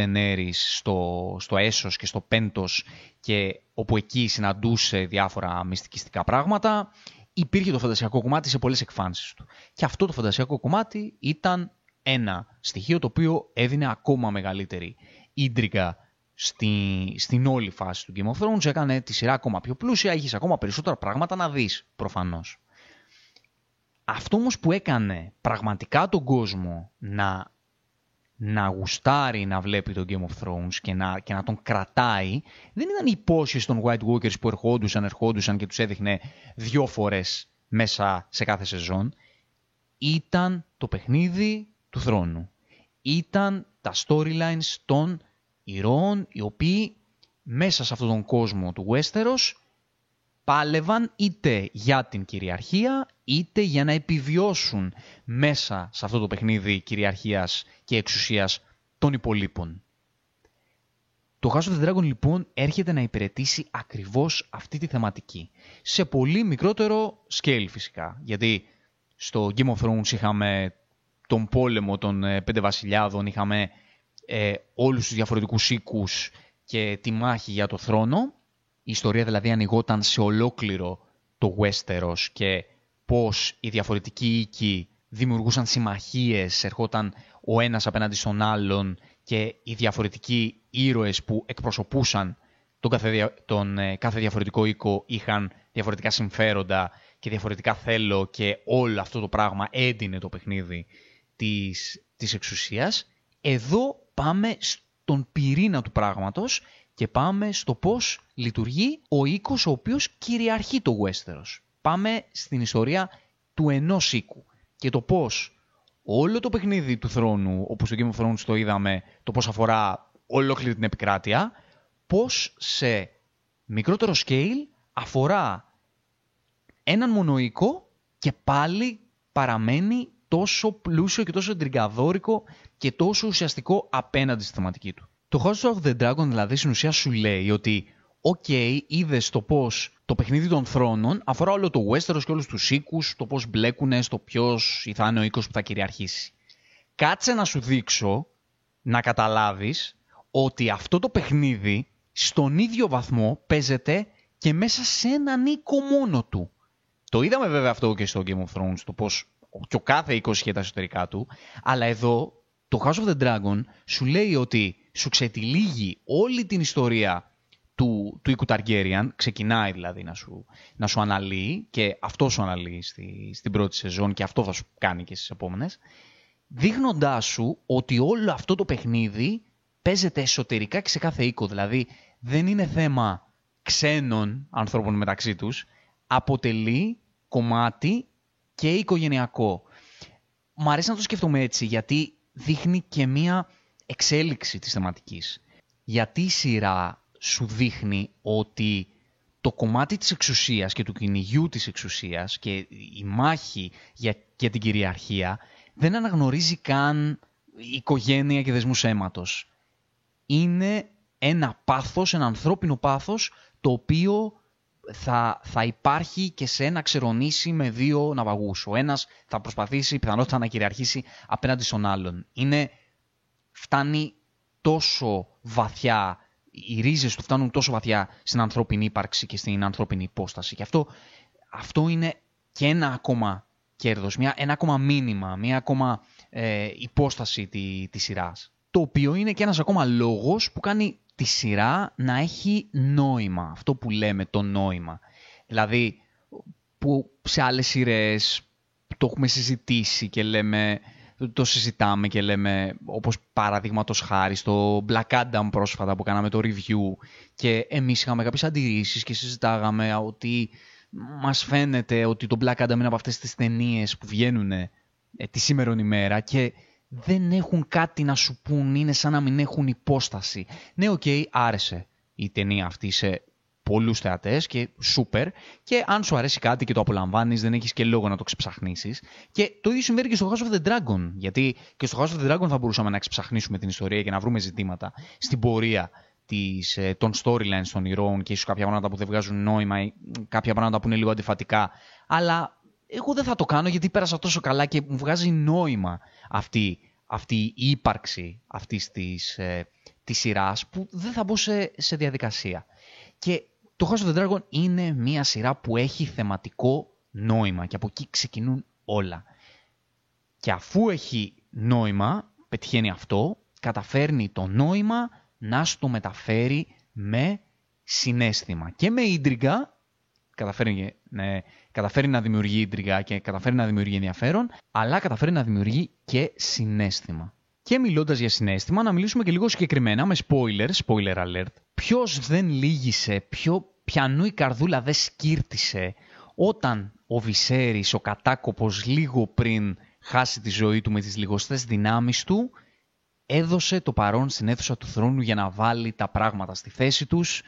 στο, στο Έσος και στο Πέντος και όπου εκεί συναντούσε διάφορα μυστικιστικά πράγματα. Υπήρχε το φαντασιακό κομμάτι σε πολλές εκφάνσεις του. Και αυτό το φαντασιακό κομμάτι ήταν ένα στοιχείο το οποίο έδινε ακόμα μεγαλύτερη ίντρικα στη, στην όλη φάση του Game of Thrones, έκανε τη σειρά ακόμα πιο πλούσια, είχες ακόμα περισσότερα πράγματα να δεις προφανώς. Αυτό όμως που έκανε πραγματικά τον κόσμο να, να γουστάρει να βλέπει τον Game of Thrones και να, και να τον κρατάει, δεν ήταν οι υπόσχεση των White Walkers που ερχόντουσαν, ερχόντουσαν και τους έδειχνε δυο φορές μέσα σε κάθε σεζόν. Ήταν το παιχνίδι του θρόνου. Ήταν τα storylines των ηρώων οι οποίοι μέσα σε αυτόν τον κόσμο του Westeros πάλευαν είτε για την κυριαρχία είτε για να επιβιώσουν μέσα σε αυτό το παιχνίδι κυριαρχίας και εξουσίας των υπολείπων. Το House of the Dragon λοιπόν έρχεται να υπηρετήσει ακριβώς αυτή τη θεματική. Σε πολύ μικρότερο scale φυσικά. Γιατί στο Game of Thrones είχαμε τον πόλεμο των ε, πέντε βασιλιάδων, είχαμε ε, όλους τους διαφορετικούς οίκους και τη μάχη για το θρόνο. Η ιστορία δηλαδή ανοιγόταν σε ολόκληρο το Westeros και πώς οι διαφορετικοί οίκοι δημιουργούσαν συμμαχίες, ερχόταν ο ένας απέναντι στον άλλον και οι διαφορετικοί ήρωες που εκπροσωπούσαν τον κάθε, τον ε, κάθε διαφορετικό οίκο είχαν διαφορετικά συμφέροντα και διαφορετικά θέλω και όλο αυτό το πράγμα έντυνε το παιχνίδι της, της εξουσίας. Εδώ πάμε στον πυρήνα του πράγματος και πάμε στο πώς λειτουργεί ο οίκος ο οποίος κυριαρχεί το Westeros. Πάμε στην ιστορία του ενός οίκου και το πώς όλο το παιχνίδι του θρόνου, όπως στο Game of Thrones το είδαμε, το πώς αφορά ολόκληρη την επικράτεια, πώς σε μικρότερο scale αφορά έναν μονοοίκο και πάλι παραμένει τόσο πλούσιο και τόσο εντριγκαδόρικο και τόσο ουσιαστικό απέναντι στη θεματική του. Το House of the Dragon δηλαδή στην ουσία σου λέει ότι OK, okay, είδες το πώς το παιχνίδι των θρόνων αφορά όλο το Westeros και όλους τους οίκους, το πώς μπλέκουν στο ποιος θα είναι ο οίκος που θα κυριαρχήσει. κάτσε να σου δείξω να καταλάβεις ότι αυτό το παιχνίδι στον ίδιο βαθμό παίζεται και μέσα σε έναν οίκο μόνο του. Το είδαμε βέβαια αυτό και στο Game of Thrones, το πώς και ο κάθε οίκος είχε τα εσωτερικά του, αλλά εδώ το House of the Dragon σου λέει ότι σου ξετυλίγει όλη την ιστορία του, του οίκου Targaryen, ξεκινάει δηλαδή να σου, να σου αναλύει και αυτό σου αναλύει στη, στην πρώτη σεζόν και αυτό θα σου κάνει και στις επόμενες, δείχνοντάς σου ότι όλο αυτό το παιχνίδι παίζεται εσωτερικά και σε κάθε οίκο. Δηλαδή δεν είναι θέμα ξένων ανθρώπων μεταξύ τους, αποτελεί κομμάτι και οικογενειακό. Μ' αρέσει να το σκεφτούμε έτσι, γιατί δείχνει και μία εξέλιξη της θεματικής. Γιατί η σειρά σου δείχνει ότι το κομμάτι της εξουσίας και του κυνηγιού της εξουσίας και η μάχη για, για την κυριαρχία δεν αναγνωρίζει καν οικογένεια και δεσμούς αίματος. Είναι ένα πάθος, ένα ανθρώπινο πάθος, το οποίο θα, θα υπάρχει και σε ένα ξερονήσι με δύο ναυαγούς. Ο ένας θα προσπαθήσει πιθανότητα να κυριαρχήσει απέναντι στον άλλον. Είναι, φτάνει τόσο βαθιά, οι ρίζες του φτάνουν τόσο βαθιά στην ανθρώπινη ύπαρξη και στην ανθρώπινη υπόσταση. Και αυτό, αυτό είναι και ένα ακόμα κέρδος, μια, ένα ακόμα μήνυμα, μια ακόμα ε, υπόσταση τη, της σειράς. Το οποίο είναι και ένας ακόμα λόγος που κάνει τη σειρά να έχει νόημα. Αυτό που λέμε το νόημα. Δηλαδή, που σε άλλες σειρές το έχουμε συζητήσει και λέμε, το συζητάμε και λέμε, όπως παραδείγματος χάρη στο Black Adam πρόσφατα που κάναμε το review και εμείς είχαμε κάποιες αντιρρήσεις και συζητάγαμε ότι μας φαίνεται ότι το Black Adam είναι από αυτές τις ταινίες που βγαίνουν ε, τη σήμερον ημέρα και δεν έχουν κάτι να σου πούν, είναι σαν να μην έχουν υπόσταση. Ναι, OK, okay, άρεσε η ταινία αυτή σε πολλούς θεατές και σούπερ και αν σου αρέσει κάτι και το απολαμβάνεις δεν έχεις και λόγο να το ξεψαχνίσεις και το ίδιο συμβαίνει και στο House of the Dragon γιατί και στο House of the Dragon θα μπορούσαμε να ξεψαχνίσουμε την ιστορία και να βρούμε ζητήματα στην πορεία της, ε, των storylines των ηρώων και ίσως κάποια πράγματα που δεν βγάζουν νόημα ή κάποια πράγματα που είναι λίγο αντιφατικά αλλά εγώ δεν θα το κάνω γιατί πέρασα τόσο καλά και μου βγάζει νόημα αυτή, αυτή η ύπαρξη αυτής της, ε, της σειράς που δεν θα μπω σε, σε διαδικασία. Και το House of the Dragon είναι μια σειρά που έχει θεματικό νόημα και από εκεί ξεκινούν όλα. Και αφού έχει νόημα, πετυχαίνει αυτό, καταφέρνει το νόημα να στο μεταφέρει με συνέστημα και με ίντριγκα καταφέρει, ναι, καταφέρει να δημιουργεί ιντριγά και καταφέρει να δημιουργεί ενδιαφέρον, αλλά καταφέρει να δημιουργεί και συνέστημα. Και μιλώντας για συνέστημα, να μιλήσουμε και λίγο συγκεκριμένα με spoiler, spoiler alert. Ποιος δεν λύγησε, ποιο πιανού η καρδούλα δεν σκύρτησε όταν ο Βυσέρης, ο κατάκοπος, λίγο πριν χάσει τη ζωή του με τις λιγοστές δυνάμεις του, έδωσε το παρόν στην αίθουσα του θρόνου για να βάλει τα πράγματα στη θέση τους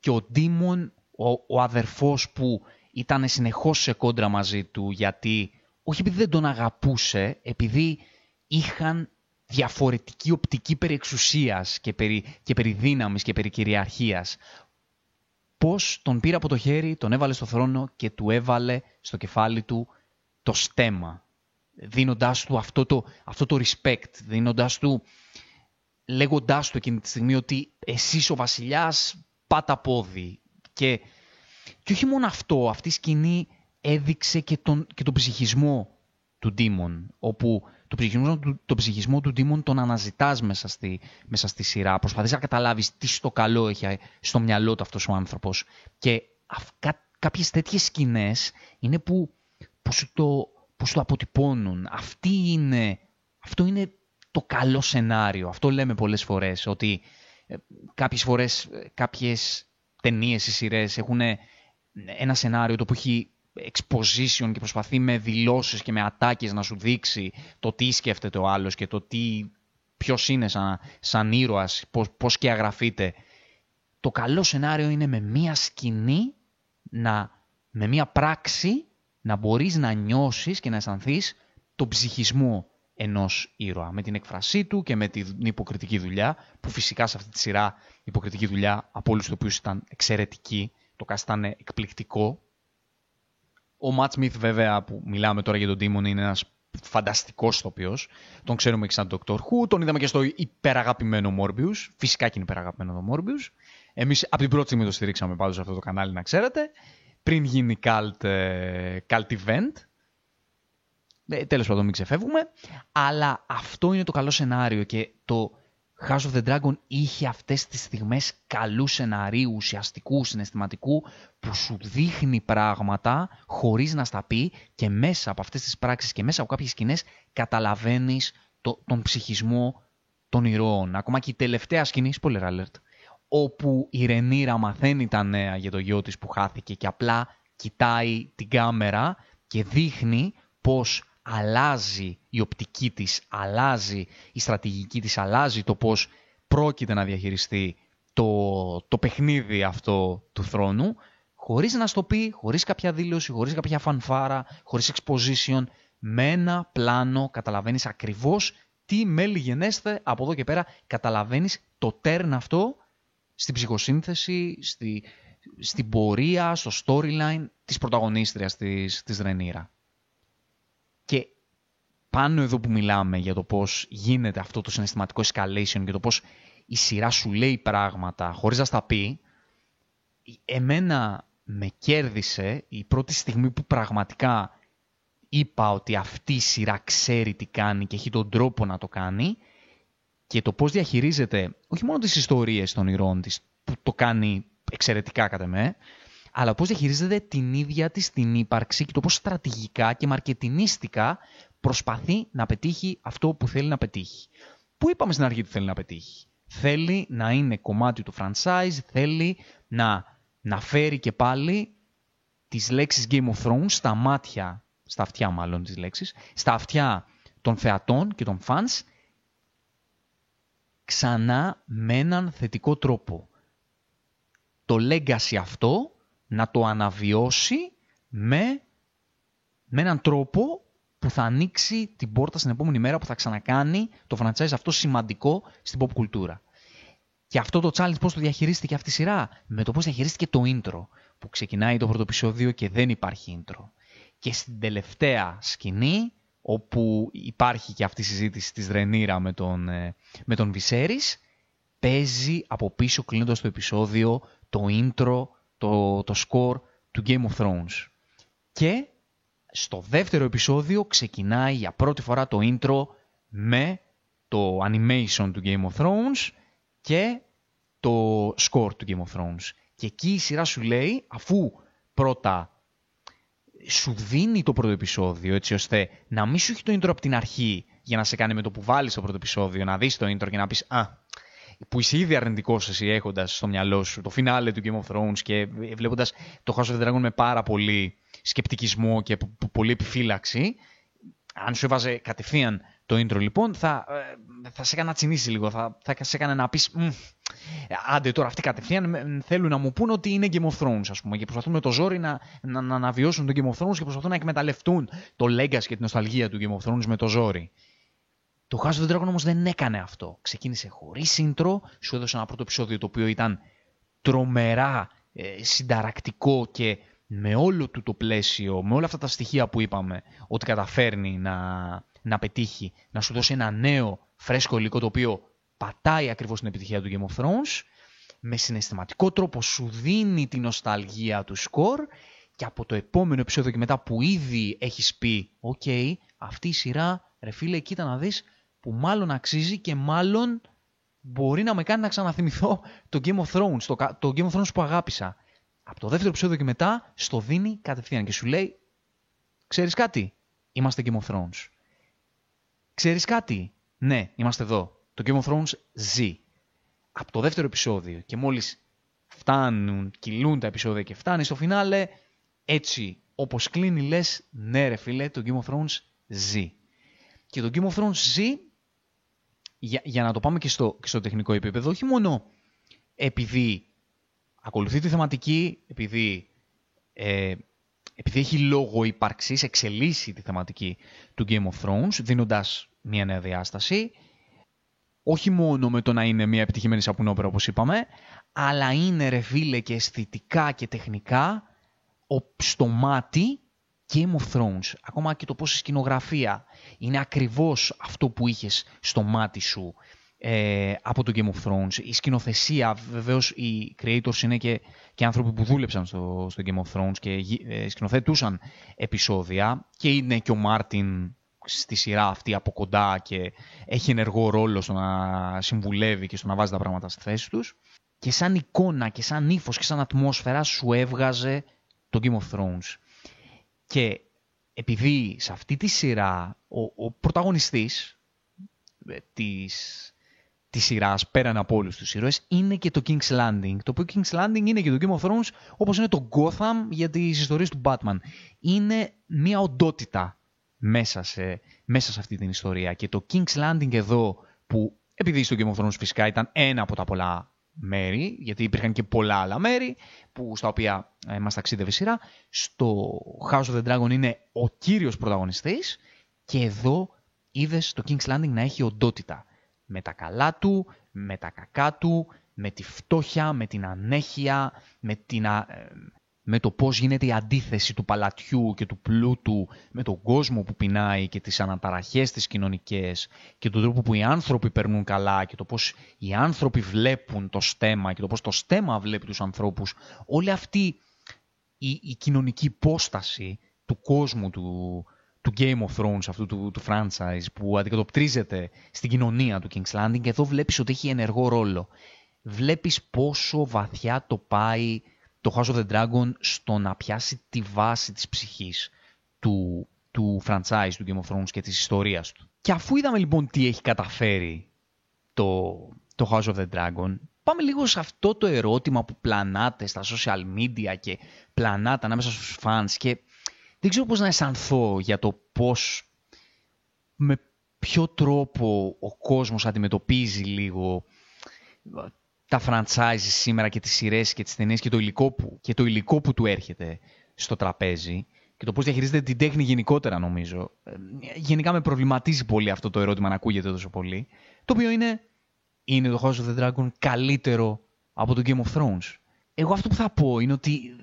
και ο Ντίμον ο, ο αδερφός που ήταν συνεχώς σε κόντρα μαζί του γιατί, όχι επειδή δεν τον αγαπούσε, επειδή είχαν διαφορετική οπτική περί εξουσίας και περί, και περί δύναμης και περί κυριαρχίας. Πώς τον πήρε από το χέρι, τον έβαλε στο θρόνο και του έβαλε στο κεφάλι του το στέμα, δίνοντάς του αυτό το, αυτό το respect, δίνοντάς του, λέγοντάς του εκείνη τη στιγμή ότι εσύ ο βασιλιάς πάτα πόδι, και, και όχι μόνο αυτό, αυτή η σκηνή έδειξε και τον, και τον ψυχισμό του Ντίμον, όπου το ψυχισμό, το ψυχισμό του Ντίμον τον αναζητάς μέσα στη, μέσα στη σειρά. Προσπαθείς να καταλάβεις τι στο καλό έχει στο μυαλό του αυτός ο άνθρωπος. Και κά, κάποιες τέτοιες σκηνές είναι που, που, σου το, που σου το αποτυπώνουν. Αυτή είναι, αυτό είναι το καλό σενάριο. Αυτό λέμε πολλές φορές, ότι ε, κάποιες φορές ε, κάποιες ταινίες ή σειρές έχουν ένα σενάριο το που έχει exposition και προσπαθεί με δηλώσεις και με ατάκες να σου δείξει το τι σκέφτεται ο άλλος και το τι, ποιος είναι σαν, σαν ήρωας, πώς, πώς και αγραφείται. Το καλό σενάριο είναι με μία σκηνή, να, με μία πράξη, να μπορείς να νιώσεις και να αισθανθείς τον ψυχισμό ενός ήρωα. Με την εκφρασή του και με την υποκριτική δουλειά, που φυσικά σε αυτή τη σειρά η υποκριτική δουλειά από όλους τους οποίους ήταν εξαιρετική, το cast ήταν εκπληκτικό. Ο Ματ Smith βέβαια που μιλάμε τώρα για τον Τίμον είναι ένας φανταστικός τοπίο. Τον ξέρουμε και σαν Dr. Who. Τον είδαμε και στο υπεραγαπημένο Morbius. Φυσικά και είναι υπεραγαπημένο το Morbius. Εμείς από την πρώτη στιγμή το στηρίξαμε πάντως σε αυτό το κανάλι, να ξέρετε. Πριν γίνει cult, ε, cult event. Ε, Τέλος πάντων, μην ξεφεύγουμε. Αλλά αυτό είναι το καλό σενάριο και το House of the Dragon είχε αυτές τις στιγμές καλούς σεναρίου, ουσιαστικού, συναισθηματικού, που σου δείχνει πράγματα χωρίς να στα πει και μέσα από αυτές τις πράξεις και μέσα από κάποιες σκηνές καταλαβαίνεις το, τον ψυχισμό των ηρώων. Ακόμα και η τελευταία σκηνή, spoiler alert, όπου η Ρενίρα μαθαίνει τα νέα για το γιο της που χάθηκε και απλά κοιτάει την κάμερα και δείχνει πως αλλάζει η οπτική της, αλλάζει η στρατηγική της, αλλάζει το πώς πρόκειται να διαχειριστεί το, το παιχνίδι αυτό του θρόνου, χωρίς να στο πει, χωρίς κάποια δήλωση, χωρίς κάποια φανφάρα, χωρίς exposition, με ένα πλάνο καταλαβαίνεις ακριβώς τι μέλη γενέστε από εδώ και πέρα, καταλαβαίνεις το turn αυτό στην ψυχοσύνθεση, στη, στην πορεία, στο storyline της πρωταγωνίστριας της, της Ρενίρα. Και πάνω εδώ που μιλάμε για το πώς γίνεται αυτό το συναισθηματικό escalation και το πώς η σειρά σου λέει πράγματα χωρίς να στα πει, εμένα με κέρδισε η πρώτη στιγμή που πραγματικά είπα ότι αυτή η σειρά ξέρει τι κάνει και έχει τον τρόπο να το κάνει και το πώς διαχειρίζεται όχι μόνο τις ιστορίες των ηρώων της, που το κάνει εξαιρετικά κατά με, αλλά πώς διαχειρίζεται την ίδια της την ύπαρξη και το πώς στρατηγικά και μαρκετινίστικα προσπαθεί να πετύχει αυτό που θέλει να πετύχει. Πού είπαμε στην αρχή τι θέλει να πετύχει; Θέλει να είναι κομμάτι του franchise, θέλει να, να φέρει και πάλι τις λέξεις Game of Thrones στα μάτια, στα αυτιά μάλλον τις λέξεις, στα αυτιά των θεατών και των fans, ξανά με έναν θετικό τρόπο. Το legacy αυτό να το αναβιώσει με, με έναν τρόπο που θα ανοίξει την πόρτα στην επόμενη μέρα που θα ξανακάνει το franchise αυτό σημαντικό στην pop κουλτούρα. Και αυτό το challenge πώς το διαχειρίστηκε αυτή η σειρά, με το πώς διαχειρίστηκε το intro, που ξεκινάει το πρώτο επεισόδιο και δεν υπάρχει intro. Και στην τελευταία σκηνή, όπου υπάρχει και αυτή η συζήτηση της Ρενίρα με τον, ε, με τον Βυσέρης, παίζει από πίσω κλείνοντας το επεισόδιο το intro το, το score του Game of Thrones. Και στο δεύτερο επεισόδιο ξεκινάει για πρώτη φορά το intro με το animation του Game of Thrones και το score του Game of Thrones. Και εκεί η σειρά σου λέει, αφού πρώτα σου δίνει το πρώτο επεισόδιο, έτσι ώστε να μην σου έχει το intro από την αρχή για να σε κάνει με το που βάλεις το πρώτο επεισόδιο, να δεις το intro και να πεις «Α, που είσαι ήδη αρνητικός εσύ έχοντας στο μυαλό σου το φινάλε του Game of Thrones και βλέποντας το House of the Dragon με πάρα πολύ σκεπτικισμό και πολύ επιφύλαξη, αν σου έβαζε κατευθείαν το intro λοιπόν, θα, ε, θα σε έκανε να τσινήσει λίγο. Θα, θα σε έκανε να πεις. Άντε τώρα αυτοί κατευθείαν θέλουν να μου πούν ότι είναι Game of Thrones, ας πούμε. Και προσπαθούν με το ζόρι να, να, να αναβιώσουν το Game of Thrones και προσπαθούν να εκμεταλλευτούν το legacy και την νοσταλγία του Game of Thrones με το ζόρι. Το House of the Dragon όμως δεν έκανε αυτό. Ξεκίνησε χωρίς intro, σου έδωσε ένα πρώτο επεισόδιο το οποίο ήταν τρομερά ε, συνταρακτικό και με όλο του το πλαίσιο, με όλα αυτά τα στοιχεία που είπαμε, ότι καταφέρνει να, να πετύχει, να σου δώσει ένα νέο φρέσκο υλικό το οποίο πατάει ακριβώς την επιτυχία του Game of Thrones, με συναισθηματικό τρόπο σου δίνει την νοσταλγία του σκορ και από το επόμενο επεισόδιο και μετά που ήδη έχεις πει «OK, αυτή η σειρά, ρε φίλε, κοίτα να δεις, που μάλλον αξίζει και μάλλον μπορεί να με κάνει να ξαναθυμηθώ το Game of Thrones, το, το Game of Thrones που αγάπησα. Από το δεύτερο επεισόδιο και μετά στο δίνει κατευθείαν και σου λέει «Ξέρεις κάτι, είμαστε Game of Thrones». «Ξέρεις κάτι, ναι, είμαστε εδώ. Το Game of Thrones ζει». Από το δεύτερο επεισόδιο και μόλις φτάνουν, κυλούν τα επεισόδια και φτάνει στο φινάλε, έτσι όπως κλείνει λες «Ναι ρε φίλε, το Game of Thrones ζει». Και το Game of Thrones ζει για, για να το πάμε και στο, και στο τεχνικό επίπεδο, όχι μόνο επειδή ακολουθεί τη θεματική, επειδή, ε, επειδή έχει λόγο ύπαρξης, εξελίσσει τη θεματική του Game of Thrones, δίνοντας μια νέα διάσταση, όχι μόνο με το να είναι μια επιτυχημένη σαπουνόπερα όπως είπαμε, αλλά είναι ρε φίλε και αισθητικά και τεχνικά στο μάτι Game of Thrones, ακόμα και το πώς η σκηνογραφία είναι ακριβώς αυτό που είχες στο μάτι σου ε, από το Game of Thrones. Η σκηνοθεσία, βεβαίως οι creators είναι και, και άνθρωποι που δούλεψαν στο, στο Game of Thrones και ε, σκηνοθετούσαν επεισόδια και είναι και ο Μάρτιν στη σειρά αυτή από κοντά και έχει ενεργό ρόλο στο να συμβουλεύει και στο να βάζει τα πράγματα στη θέση τους. Και σαν εικόνα και σαν ύφος και σαν ατμόσφαιρα σου έβγαζε το Game of Thrones. Και επειδή σε αυτή τη σειρά ο, ο πρωταγωνιστής ε, της, της σειράς πέραν από όλους τους ήρωες είναι και το King's Landing. Το οποίο King's Landing είναι και το Game of Thrones όπως είναι το Gotham για τις ιστορίες του Batman. Είναι μια οντότητα μέσα σε, μέσα σε αυτή την ιστορία. Και το King's Landing εδώ που επειδή στο Game of Thrones φυσικά ήταν ένα από τα πολλά μέρη, γιατί υπήρχαν και πολλά άλλα μέρη που, στα οποία ε, μας ταξίδευε η σειρά. Στο House of the Dragon είναι ο κύριος πρωταγωνιστής και εδώ είδες το King's Landing να έχει οντότητα. Με τα καλά του, με τα κακά του, με τη φτώχεια, με την ανέχεια, με την, ε, με το πώς γίνεται η αντίθεση του παλατιού και του πλούτου με τον κόσμο που πεινάει και τις αναταραχές τις κοινωνικές και τον τρόπο που οι άνθρωποι περνούν καλά και το πώς οι άνθρωποι βλέπουν το στέμα και το πώς το στέμα βλέπει τους ανθρώπους. Όλη αυτή η, η κοινωνική υπόσταση του κόσμου του, του Game of Thrones, αυτού του, του franchise που αντικατοπτρίζεται στην κοινωνία του King's Landing, εδώ βλέπεις ότι έχει ενεργό ρόλο. Βλέπεις πόσο βαθιά το πάει το House of the Dragon στο να πιάσει τη βάση της ψυχής του, του franchise του Game of Thrones και της ιστορίας του. Και αφού είδαμε λοιπόν τι έχει καταφέρει το, το House of the Dragon, πάμε λίγο σε αυτό το ερώτημα που πλανάται στα social media και πλανάται ανάμεσα στους fans και δεν ξέρω πώς να αισθανθώ για το πώς, με ποιο τρόπο ο κόσμος αντιμετωπίζει λίγο τα franchises σήμερα και τις σειρές και τις ταινίες και το υλικό που, και το υλικό που του έρχεται στο τραπέζι και το πώς διαχειρίζεται την τέχνη γενικότερα νομίζω. Ε, γενικά με προβληματίζει πολύ αυτό το ερώτημα να ακούγεται τόσο πολύ. Το οποίο είναι, είναι το House of the Dragon καλύτερο από το Game of Thrones. Εγώ αυτό που θα πω είναι ότι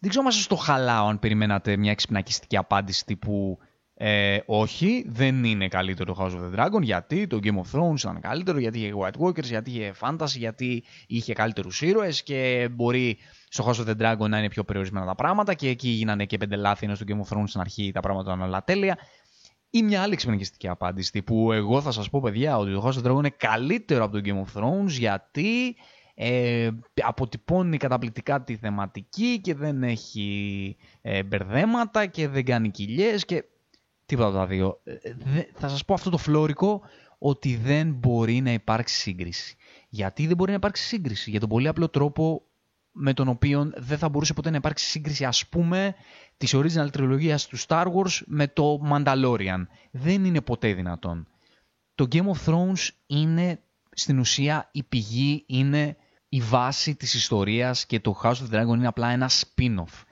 δεν ξέρω αν σας το χαλάω αν περιμένατε μια εξυπνακιστική απάντηση τύπου ε, όχι, δεν είναι καλύτερο το House of the Dragon γιατί το Game of Thrones ήταν καλύτερο, γιατί είχε White Walkers, γιατί είχε Fantasy, γιατί είχε καλύτερους ήρωες και μπορεί στο House of the Dragon να είναι πιο περιορισμένα τα πράγματα και εκεί γίνανε και πέντε λάθη, ενώ στο Game of Thrones στην αρχή τα πράγματα ήταν όλα τέλεια. Ή μια άλλη ξυπνικιστική απάντηση που εγώ θα σας πω παιδιά ότι το House of the Dragon είναι καλύτερο από το Game of Thrones γιατί ε, αποτυπώνει καταπληκτικά τη θεματική και δεν έχει ε, μπερδέματα και δεν κάνει κοιλιές και Τίποτα από τα δύο. Ε, ε, θα σας πω αυτό το φλόρικο ότι δεν μπορεί να υπάρξει σύγκριση. Γιατί δεν μπορεί να υπάρξει σύγκριση; Για τον πολύ απλό τρόπο με τον οποίο δεν θα μπορούσε ποτέ να υπάρξει σύγκριση ας πούμε της original τριλογίας του Star Wars με το Mandalorian. Δεν είναι ποτέ δυνατόν. Το Game of Thrones είναι στην ουσία η πηγή, είναι η βάση της ιστορίας και το House of the Dragon είναι απλά ένα spin-off.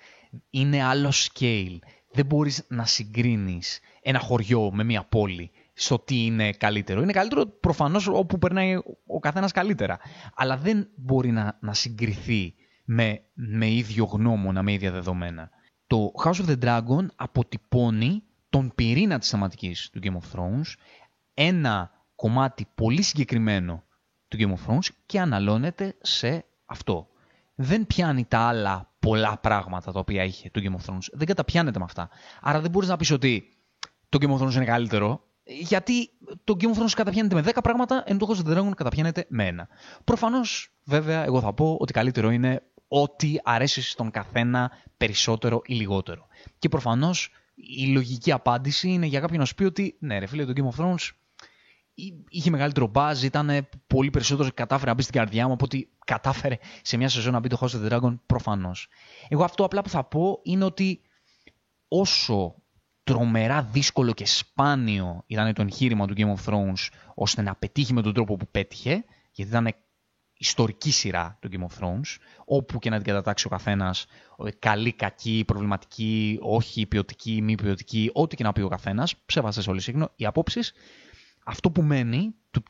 Είναι άλλο scale δεν μπορείς να συγκρίνεις ένα χωριό με μια πόλη στο τι είναι καλύτερο. Είναι καλύτερο προφανώς όπου περνάει ο καθένας καλύτερα. Αλλά δεν μπορεί να, να συγκριθεί με, με ίδιο γνώμονα, με ίδια δεδομένα. Το House of the Dragon αποτυπώνει τον πυρήνα της θεματικής του Game of Thrones, ένα κομμάτι πολύ συγκεκριμένο του Game of Thrones και αναλώνεται σε αυτό. Δεν πιάνει τα άλλα πολλά πράγματα τα οποία είχε το Game of Thrones. Δεν καταπιάνεται με αυτά. Άρα δεν μπορείς να πεις ότι το Game of Thrones είναι καλύτερο, γιατί το Game of Thrones καταπιάνεται με 10 πράγματα, ενώ το House of the Dragon καταπιάνεται με ένα. Προφανώς, βέβαια, εγώ θα πω ότι καλύτερο είναι ό,τι αρέσει στον καθένα περισσότερο ή λιγότερο. Και προφανώς η λογική απάντηση είναι για κάποιον να σου πει ότι ναι, ρε φίλε, το Game of Thrones είχε μεγαλύτερο μπάζ, ήταν πολύ περισσότερο κατάφερε να μπει στην καρδιά μου από ότι κατάφερε σε μια σεζόν να μπει το House of the Dragon προφανώς. Εγώ αυτό απλά που θα πω είναι ότι όσο τρομερά δύσκολο και σπάνιο ήταν το εγχείρημα του Game of Thrones ώστε να πετύχει με τον τρόπο που πέτυχε, γιατί ήταν ιστορική σειρά του Game of Thrones, όπου και να την κατατάξει ο καθένας, καλή, κακή, προβληματική, όχι ποιοτική, μη ποιοτική, ό,τι και να πει ο καθένας, ψεύαστε όλοι οι απόψεις αυτό που μένει, το,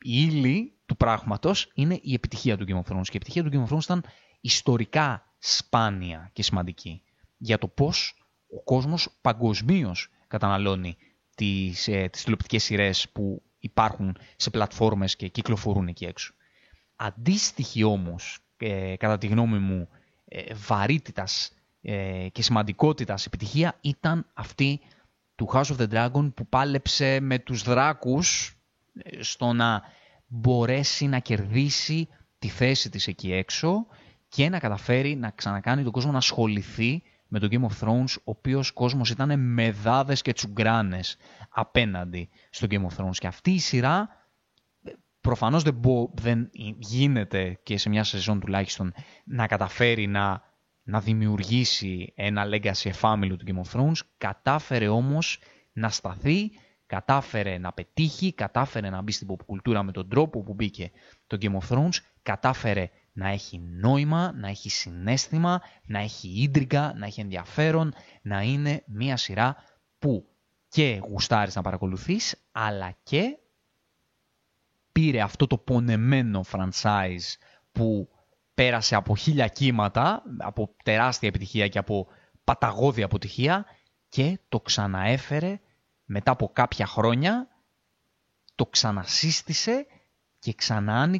η ύλη του πράγματος, είναι η επιτυχία του Game of Thrones. Και η επιτυχία του Game of Thrones ήταν ιστορικά σπάνια και σημαντική για το πώς ο κόσμος παγκοσμίως καταναλώνει τις, ε, τις τηλεοπτικές σειρές που υπάρχουν σε πλατφόρμες και κυκλοφορούν εκεί έξω. Αντίστοιχη όμως, ε, κατά τη γνώμη μου, ε, βαρύτητας ε, και σημαντικότητας επιτυχία ήταν αυτή του House of the Dragon που πάλεψε με τους δράκους ε, στο να μπορέσει να κερδίσει τη θέση της εκεί έξω και να καταφέρει να ξανακάνει τον κόσμο να ασχοληθεί με το Game of Thrones, ο οποίος κόσμος ήταν με και τσουγκράνες απέναντι στο Game of Thrones. Και αυτή η σειρά προφανώς δεν, δεν γίνεται και σε μια σεζόν τουλάχιστον να καταφέρει να, να δημιουργήσει ένα legacy εφάμιλο του Game of Thrones, κατάφερε όμως να σταθεί, κατάφερε να πετύχει, κατάφερε να μπει στην pop κουλτούρα με τον τρόπο που μπήκε το Game of Thrones, κατάφερε να έχει νόημα, να έχει συνέστημα, να έχει ίντριγκα, να έχει ενδιαφέρον, να είναι μια σειρά που και γουστάρεις να παρακολουθείς, αλλά και πήρε αυτό το πονεμένο franchise που πέρασε από χίλια κύματα, από τεράστια επιτυχία και από παταγώδη αποτυχία και το ξαναέφερε μετά από κάποια χρόνια, το ξανασύστησε και ξανά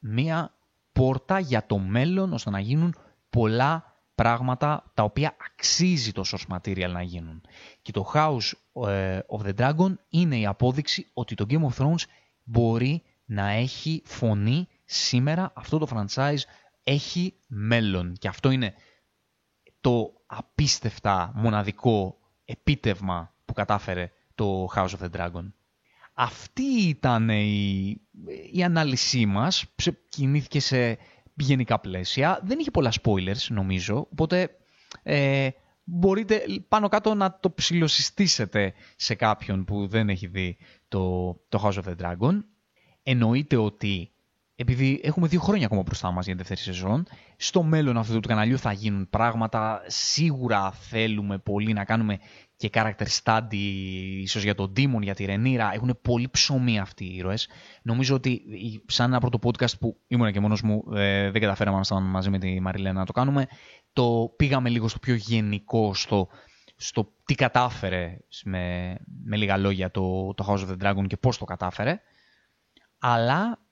μία πόρτα για το μέλλον ώστε να γίνουν πολλά πράγματα τα οποία αξίζει το source material να γίνουν. Και το House ε, of the Dragon είναι η απόδειξη ότι το Game of Thrones μπορεί να έχει φωνή σήμερα. Αυτό το franchise έχει μέλλον. Και αυτό είναι το απίστευτα μοναδικό επίτευμα που κατάφερε το House of the Dragon. Αυτή ήταν η, η ανάλυσή μας. Κινήθηκε σε γενικά πλαίσια. Δεν είχε πολλά spoilers νομίζω, οπότε ε, μπορείτε πάνω κάτω να το ψηλοσυστήσετε σε κάποιον που δεν έχει δει το, το House of the Dragon. Εννοείται ότι επειδή έχουμε δύο χρόνια ακόμα μπροστά μας για την δεύτερη σεζόν, στο μέλλον αυτού του καναλιού θα γίνουν πράγματα. Σίγουρα θέλουμε πολύ να κάνουμε και character study, ίσως για τον Demon, για τη Ρενίρα. Έχουν πολύ ψωμί αυτοί οι ήρωες. Νομίζω ότι σαν ένα πρώτο podcast που ήμουν και μόνος μου, ε, δεν καταφέραμε να μαζί με τη Μαριλένα να το κάνουμε, το πήγαμε λίγο στο πιο γενικό, στο, στο τι κατάφερε με, με λίγα λόγια το, το House of the Dragon και πώς το κατάφερε. Αλλά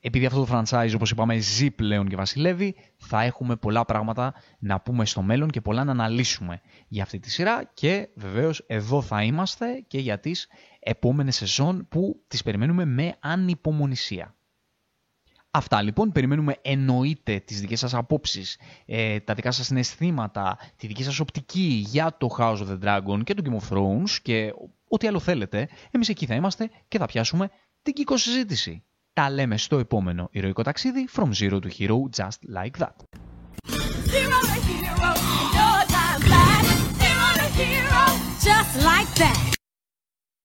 επειδή αυτό το franchise, όπως είπαμε, ζει πλέον και βασιλεύει, θα έχουμε πολλά πράγματα να πούμε στο μέλλον και πολλά να αναλύσουμε για αυτή τη σειρά και βεβαίως εδώ θα είμαστε και για τις επόμενες σεζόν που τις περιμένουμε με ανυπομονησία. Αυτά λοιπόν, περιμένουμε εννοείται τις δικές σας απόψεις, ε, τα δικά σας συναισθήματα, τη δική σας οπτική για το House of the Dragon και το Game of Thrones και ό,τι άλλο θέλετε. Εμείς εκεί θα είμαστε και θα πιάσουμε την κύκο συζήτηση. Τα λέμε στο επόμενο ηρωικό ταξίδι From Zero to Hero Just Like That. Zero to hero, no time flat. Zero to hero, just like that.